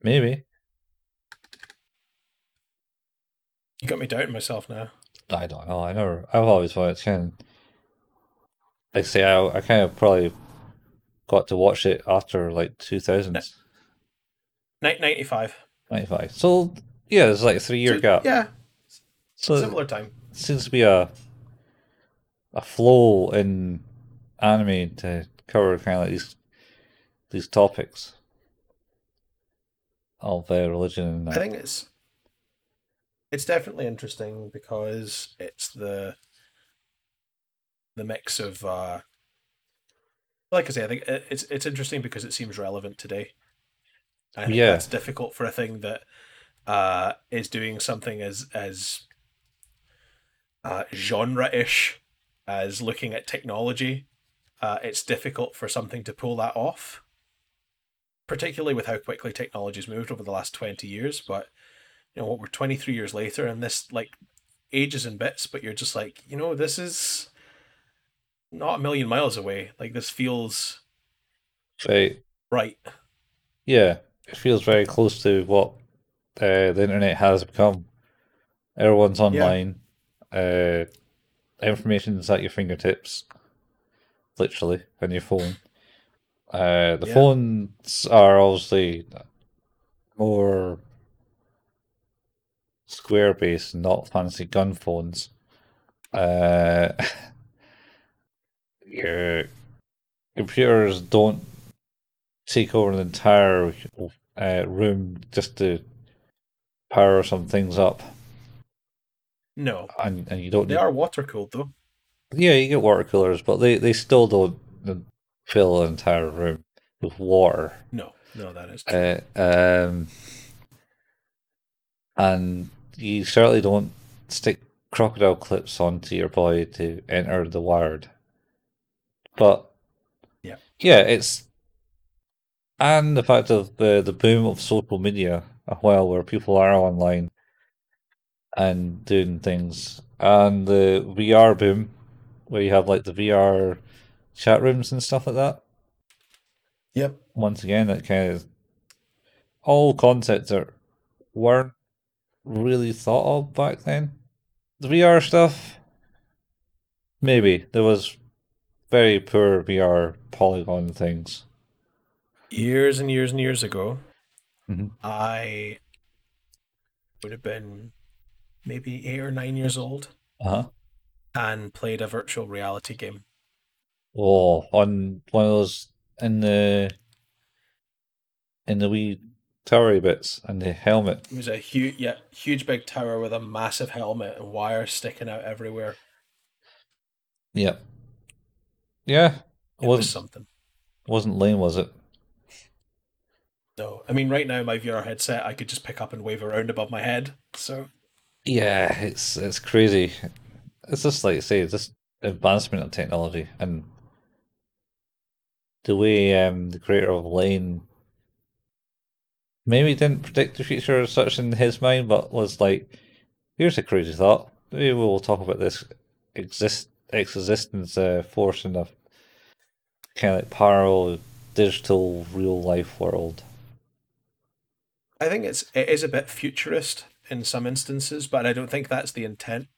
maybe. You got me doubting myself now. I don't know. I never. I've always thought it's kind. Of, like say, I I kind of probably got to watch it after like two thousands, Ni- 95. ninety five. So yeah, there's like a three year So, gap. Yeah, So similar time. Seems to be a a flow in anime to cover kind of like these these topics of uh, religion and I think it's it's definitely interesting because it's the the mix of uh like I say, I think it's it's interesting because it seems relevant today. I think Yeah. that's difficult for a thing that uh is doing something as as uh genre-ish as looking at technology. Uh it's difficult for something to pull that off. Particularly with how quickly technology's moved over the last twenty years, but you know what we're 23 years later and this like ages and bits but you're just like you know this is not a million miles away like this feels Right. right Yeah, it feels very close to what uh, the internet has become. Everyone's online. Uh, information's at your fingertips, literally, on your phone. Uh, the Yeah. phones are obviously more square base, not fancy gun phones. Uh, [laughs] your computers don't take over the entire uh, room just to power some things up, No, and, and you don't. they need- are water cooled though. Yeah, you get water coolers, but they, they still don't uh, fill an entire room with water. No, no, that is true. Uh, um, and you certainly don't stick crocodile clips onto your body to enter the wired. But Yeah. yeah, it's and the fact of the the boom of social media a while where people are online and doing things, and the VR boom where you have like the VR chat rooms and stuff like that Yep. once again, that kind of all concepts that weren't really thought of back then. The VR stuff, maybe there was very poor VR polygon things. Years and years and years ago, Mhm. I would have been maybe eight or nine years old Uh huh. and played a virtual reality game. Oh, on one of those in the in the wee towery bits and the helmet. It was a huge, yeah, huge big tower with a massive helmet and wires sticking out everywhere. Yep. Yeah, it It was wasn't something. wasn't lame, was it? No, I mean, right now my VR headset I could just pick up and wave around above my head. So Yeah, it's it's crazy. It's just like I say, just advancement of technology and the way um the creator of Lain maybe didn't predict the future as such in his mind, but was like, here's a crazy thought. Maybe we'll talk about this exist existence uh, force in a kind of like parallel digital real life world. I think it's it is a bit futurist in some instances, but I don't think that's the intent.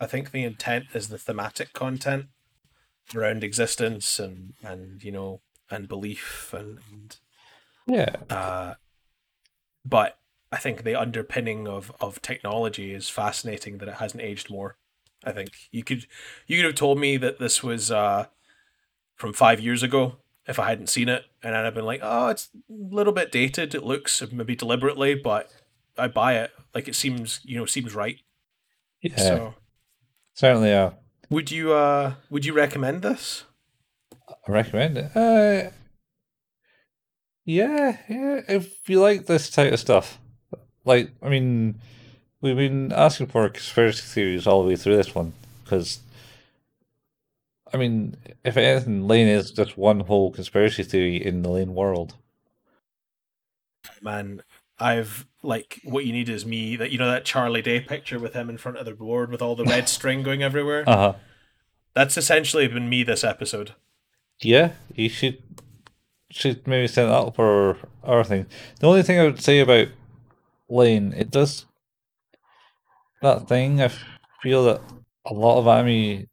I think the intent is the thematic content around existence and and you know and belief and, and Yeah. uh, but I think the underpinning of of technology is fascinating that it hasn't aged more. I think you could you could have told me that this was uh, from five years ago if I hadn't seen it, and I'd have been like, oh, it's a little bit dated. It looks maybe deliberately, but I buy it. Like it seems you know seems right. Yeah. So Certainly uh would you uh would you recommend this? I recommend it. Uh, yeah, yeah. If you like this type of stuff, like I mean, we've been asking for conspiracy theories all the way through this one because, I mean, if anything, Lain is just one whole conspiracy theory in the Lain world. man i've like what you need is me that you know that charlie day picture with him in front of the board with all the red [laughs] string going everywhere Uh huh. that's essentially been me this episode Yeah, you should should maybe set it up for our thing. The only thing I would say about Lain, it does that thing. I feel that a lot of anime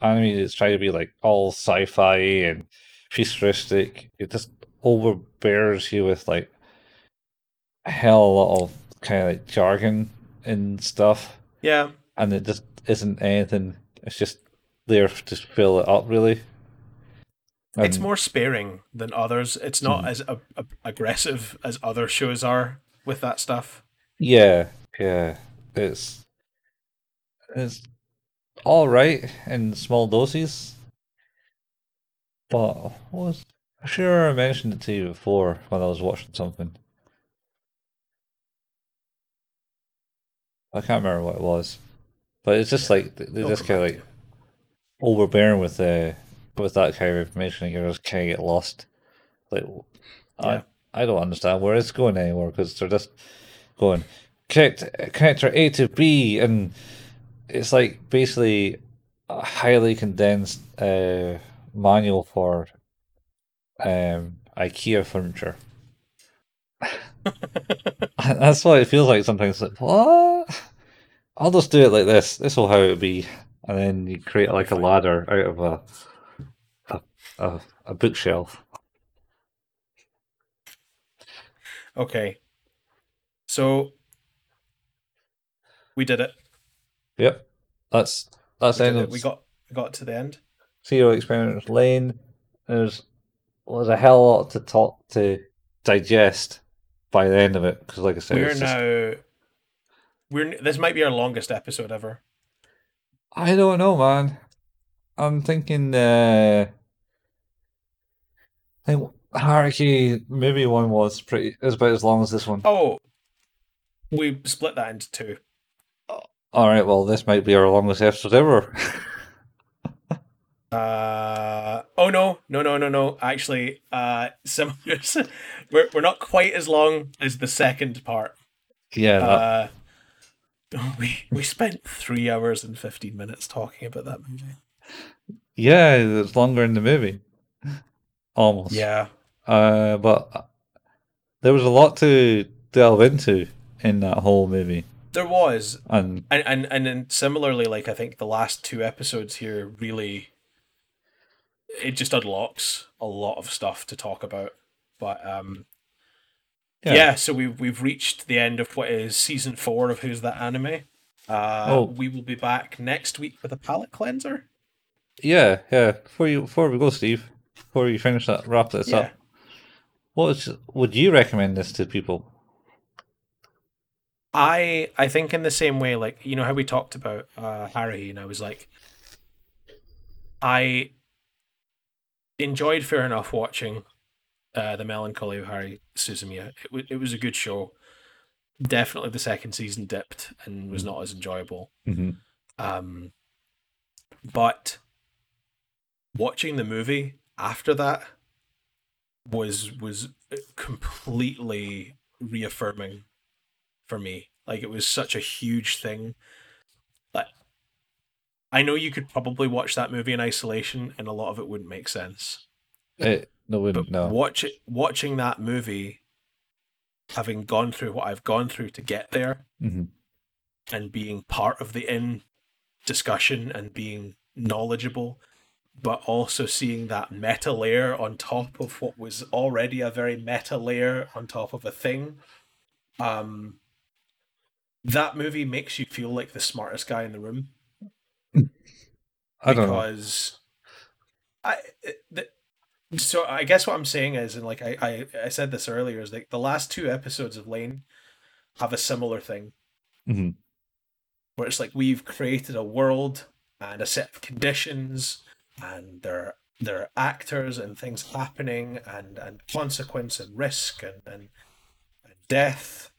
anime is trying to be like all sci-fi and futuristic. It just overbears you with like hell of a lot of kind of like jargon and stuff, yeah and it just isn't anything. It's just there to fill it up, really. it's more sparing than others it's not hmm. as a, a- aggressive as other shows are with that stuff Yeah, yeah. It's it's all right in small doses, but what was sure I mentioned it to you before when I was watching something. I can't remember what it was, but it's just like they're just kind of like overbearing with uh, with that kind of information, and you just kind of get lost. Like, Yeah. I I don't understand where it's going anymore because they're just going connect connector A to B, and it's like basically a highly condensed uh, manual for um, IKEA furniture. [laughs] That's what it feels like sometimes. Like what? I'll just do it like this. This will how it would be, and then you create like a ladder out of a a, a, a bookshelf. Okay. So We did it. Yep. That's that's We, end we got we got to the end. Serial Experiments Lain. There's there's a hell of a lot to talk to digest by the end of it because, like I said, We're it's just- now. We're this might be our longest episode ever. I don't know, man. I'm thinking. uh I think Haruhi maybe one was pretty is about as long as this one. Oh, we split that into two. All right, well, this might be our longest episode ever. [laughs] Uh oh no no no no no actually uh [laughs] similar we're we're not quite as long as the second part. Yeah, uh we we spent three hours and 15 minutes talking about that movie. Yeah, it's longer in the movie, almost. yeah. Uh, but there was a lot to delve into in that whole movie, there was. And and and and then similarly like i think the last two episodes here really it just unlocks a lot of stuff to talk about but um Yeah. yeah, so we've we've reached the end of what is season four of who's that anime uh Oh. we will be back next week with a palette cleanser yeah, yeah. Before you, before we go, Steve, before you finish that, wrap this Yeah. up. What is, would you recommend this to people? I I think in the same way, like you know how we talked about uh, Haruhi, and I was like, I enjoyed fair enough watching uh, the Melancholy of Haruhi Suzumiya. It was it was a good show. Definitely, the second season dipped and was not as enjoyable. Mm-hmm. Um, but watching the movie after that was was completely reaffirming for me. Like it was such a huge thing. Like I know you could probably watch that movie in isolation, and a lot of it wouldn't make sense. It, no, wouldn't. No. watch it, watching that movie, having gone through what I've gone through to get there, Mhm. and being part of the in discussion and being knowledgeable, but also seeing that meta layer on top of what was already a very meta layer on top of a thing. Um, that movie makes you feel like the smartest guy in the room [laughs] I don't know. because I the, so I guess what I'm saying is, and like I, I I said this earlier, is like the last two episodes of Lain have a similar thing Mhm. where it's like we've created a world and a set of conditions, and there there are actors and things happening, and and consequence and risk and and, and death,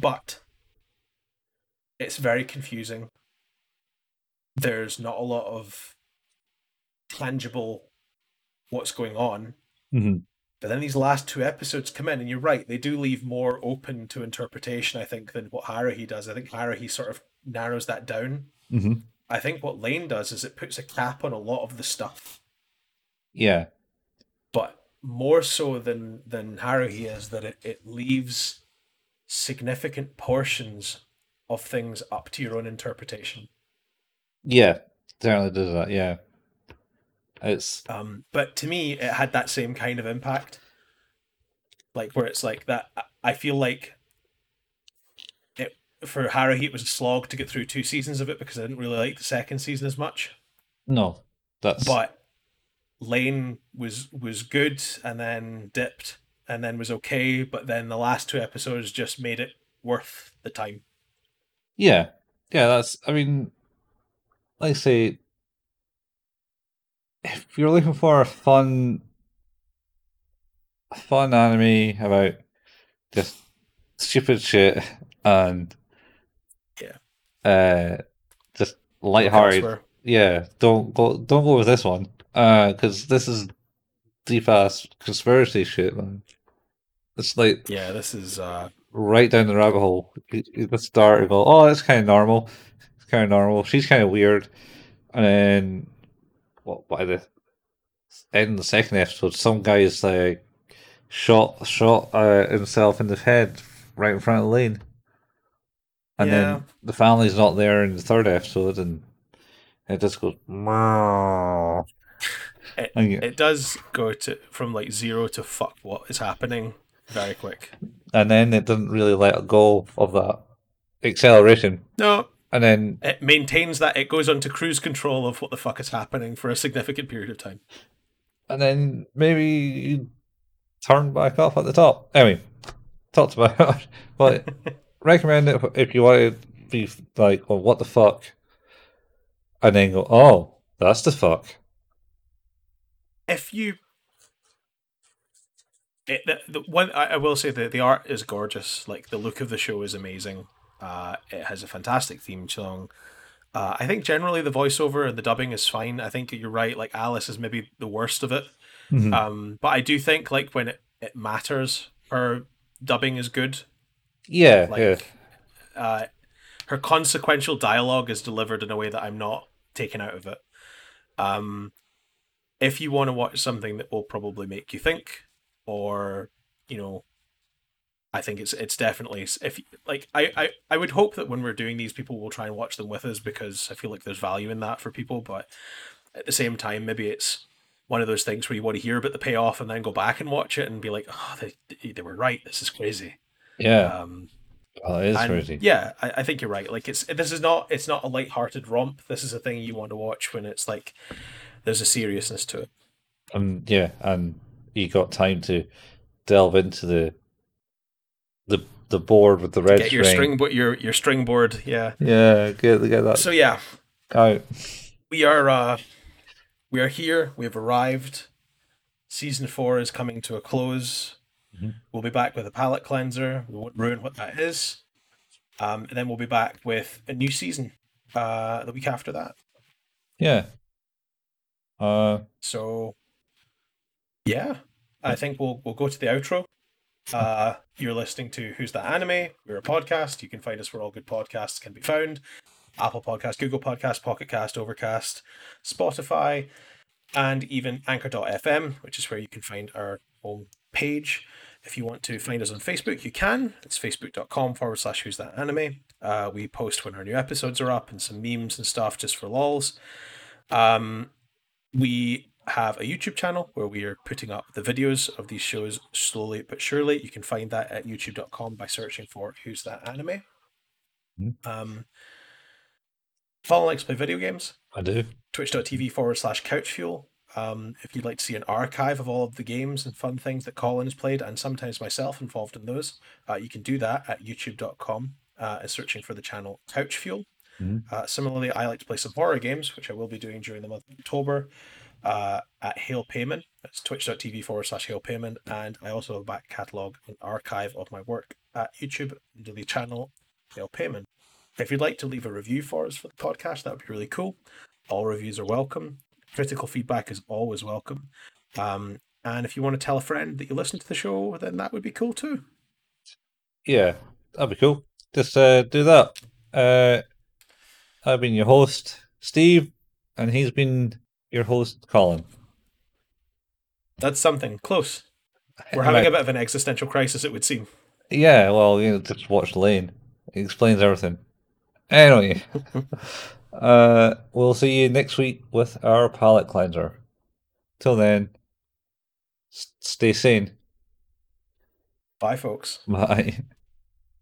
but it's very confusing. There's not a lot of tangible what's going on. Mhm. But then these last two episodes come in, and you're right, they do leave more open to interpretation, I think, than what Haruhi does. I think Haruhi sort of narrows that down. Mhm. I think what Lain does is it puts a cap on a lot of the stuff, Yeah. but more so than than Haruhi is that it, it leaves significant portions of things up to your own interpretation. Yeah. Certainly does that. Yeah. It's Um, but to me, it had that same kind of impact. Like where it's like that. I- feel like it for Haruhi, it was a slog to get through two seasons of it because I didn't really like the second season as much. no. That's But Lain was was good and then dipped and then was okay, but then the last two episodes just made it worth the time. Yeah, yeah. That's. I mean, like I say, if you're looking for a fun, fun anime about just stupid shit and Yeah. uh, just lighthearted. Yeah, don't go. Don't go with this one. Uh, because this is deep ass conspiracy shit, man. It's like Yeah, this is uh right down the rabbit hole. You, you just start and go, oh, it's kind of normal. It's kind of normal. She's kind of weird. And then, what by the end of the second episode, some guy is like shot shot uh, himself in the head right in front of the Lain. And Yeah. then the family's not there in the third episode, and it just goes. "Meow." It- you- it does go to from like zero to fuck what is happening very quick. and then it doesn't really let go of that. acceleration, No, and then it maintains that it goes on to cruise control of what the fuck is happening for a significant period of time. and then maybe you turn back off at the top. Anyway, talked about [laughs] it, but [laughs] recommend it if you want to be like, well, what the fuck, and then go, oh, that's the fuck. If you, it, the, the one I, I will say that the art is gorgeous. Like the look of the show is amazing. Uh, it has a fantastic theme song. Uh, I think generally the voiceover and the dubbing is fine. I think you're right. Like Alice is maybe the worst of it. Mhm. Um, but I do think like when it, it matters, her dubbing is good. yeah, Like, yeah, uh, her consequential dialogue is delivered in a way that I'm not taken out of it. Um, if you want to watch something that will probably make you think, or you know, I think it's it's definitely if like I, I I would hope that when we're doing these, people will try and watch them with us because I feel like there's value in that for people. But at the same time, maybe it's one of those things where you want to hear about the payoff and then go back and watch it and be like, oh, they they were right. This is crazy. yeah. Um, well, it is and crazy. Yeah, I, I think you're right. Like it's this is not it's not a light-hearted romp. This is a thing you want to watch when it's like there's a seriousness to it. and yeah, and you got time to delve into the the the board with the red Get your string, but your your string board. Yeah. Yeah, get get that So yeah, out. we are uh we are here. We have arrived. Season four is coming to a close. Mhm. We'll be back with a palate cleanser. We won't ruin what that is. Um, and then we'll be back with a new season uh, the week after that. Yeah. Uh, So, yeah, I think we'll we'll go to the outro. Uh, you're listening to Who's That Anime? We're a podcast. You can find us where all good podcasts can be found: Apple Podcast, Google Podcast, Pocket Cast, Overcast, Spotify, and even Anchor.fm, which is where you can find our home page. If you want to find us on Facebook, you can. It's facebook.com forward slash Who's That Anime. Uh, we post when our new episodes are up and some memes and stuff just for lols. Um, we have a YouTube channel where we are putting up the videos of these shows slowly but surely. You can find that at youtube.com by searching for Who's That Anime. Mhm. Um, follow likes to play video games. I do. Twitch.tv forward slash couch fuel. Um, if you'd like to see an archive of all of the games and fun things that Colin has played, and sometimes myself involved in those, uh, you can do that at youtube.com, uh, searching for the channel Couch Fuel. Mhm. Uh, similarly, I like to play some horror games, which I will be doing during the month of October uh, at Hail Payment. That's twitch.tv forward slash Hail Payment. And I also have a back catalogue and archive of my work at YouTube under the channel Hail Payment. If you'd like to leave a review for us for the podcast, that would be really cool. All reviews are welcome. Critical feedback is always welcome. Um, and if you want to tell a friend that you listen to the show, then that would be cool too. Yeah, that'd be cool. Just uh, do that. Uh, I've been your host, Steve, and he's been your host, Colin. That's something close. We're having a bit of an existential crisis, it would seem. Yeah, well, you know, just watch Lain. He explains everything. Anyway, [laughs] uh, we'll see you next week with our palette cleanser. Till then, s- stay sane. Bye, folks. [laughs] Bye.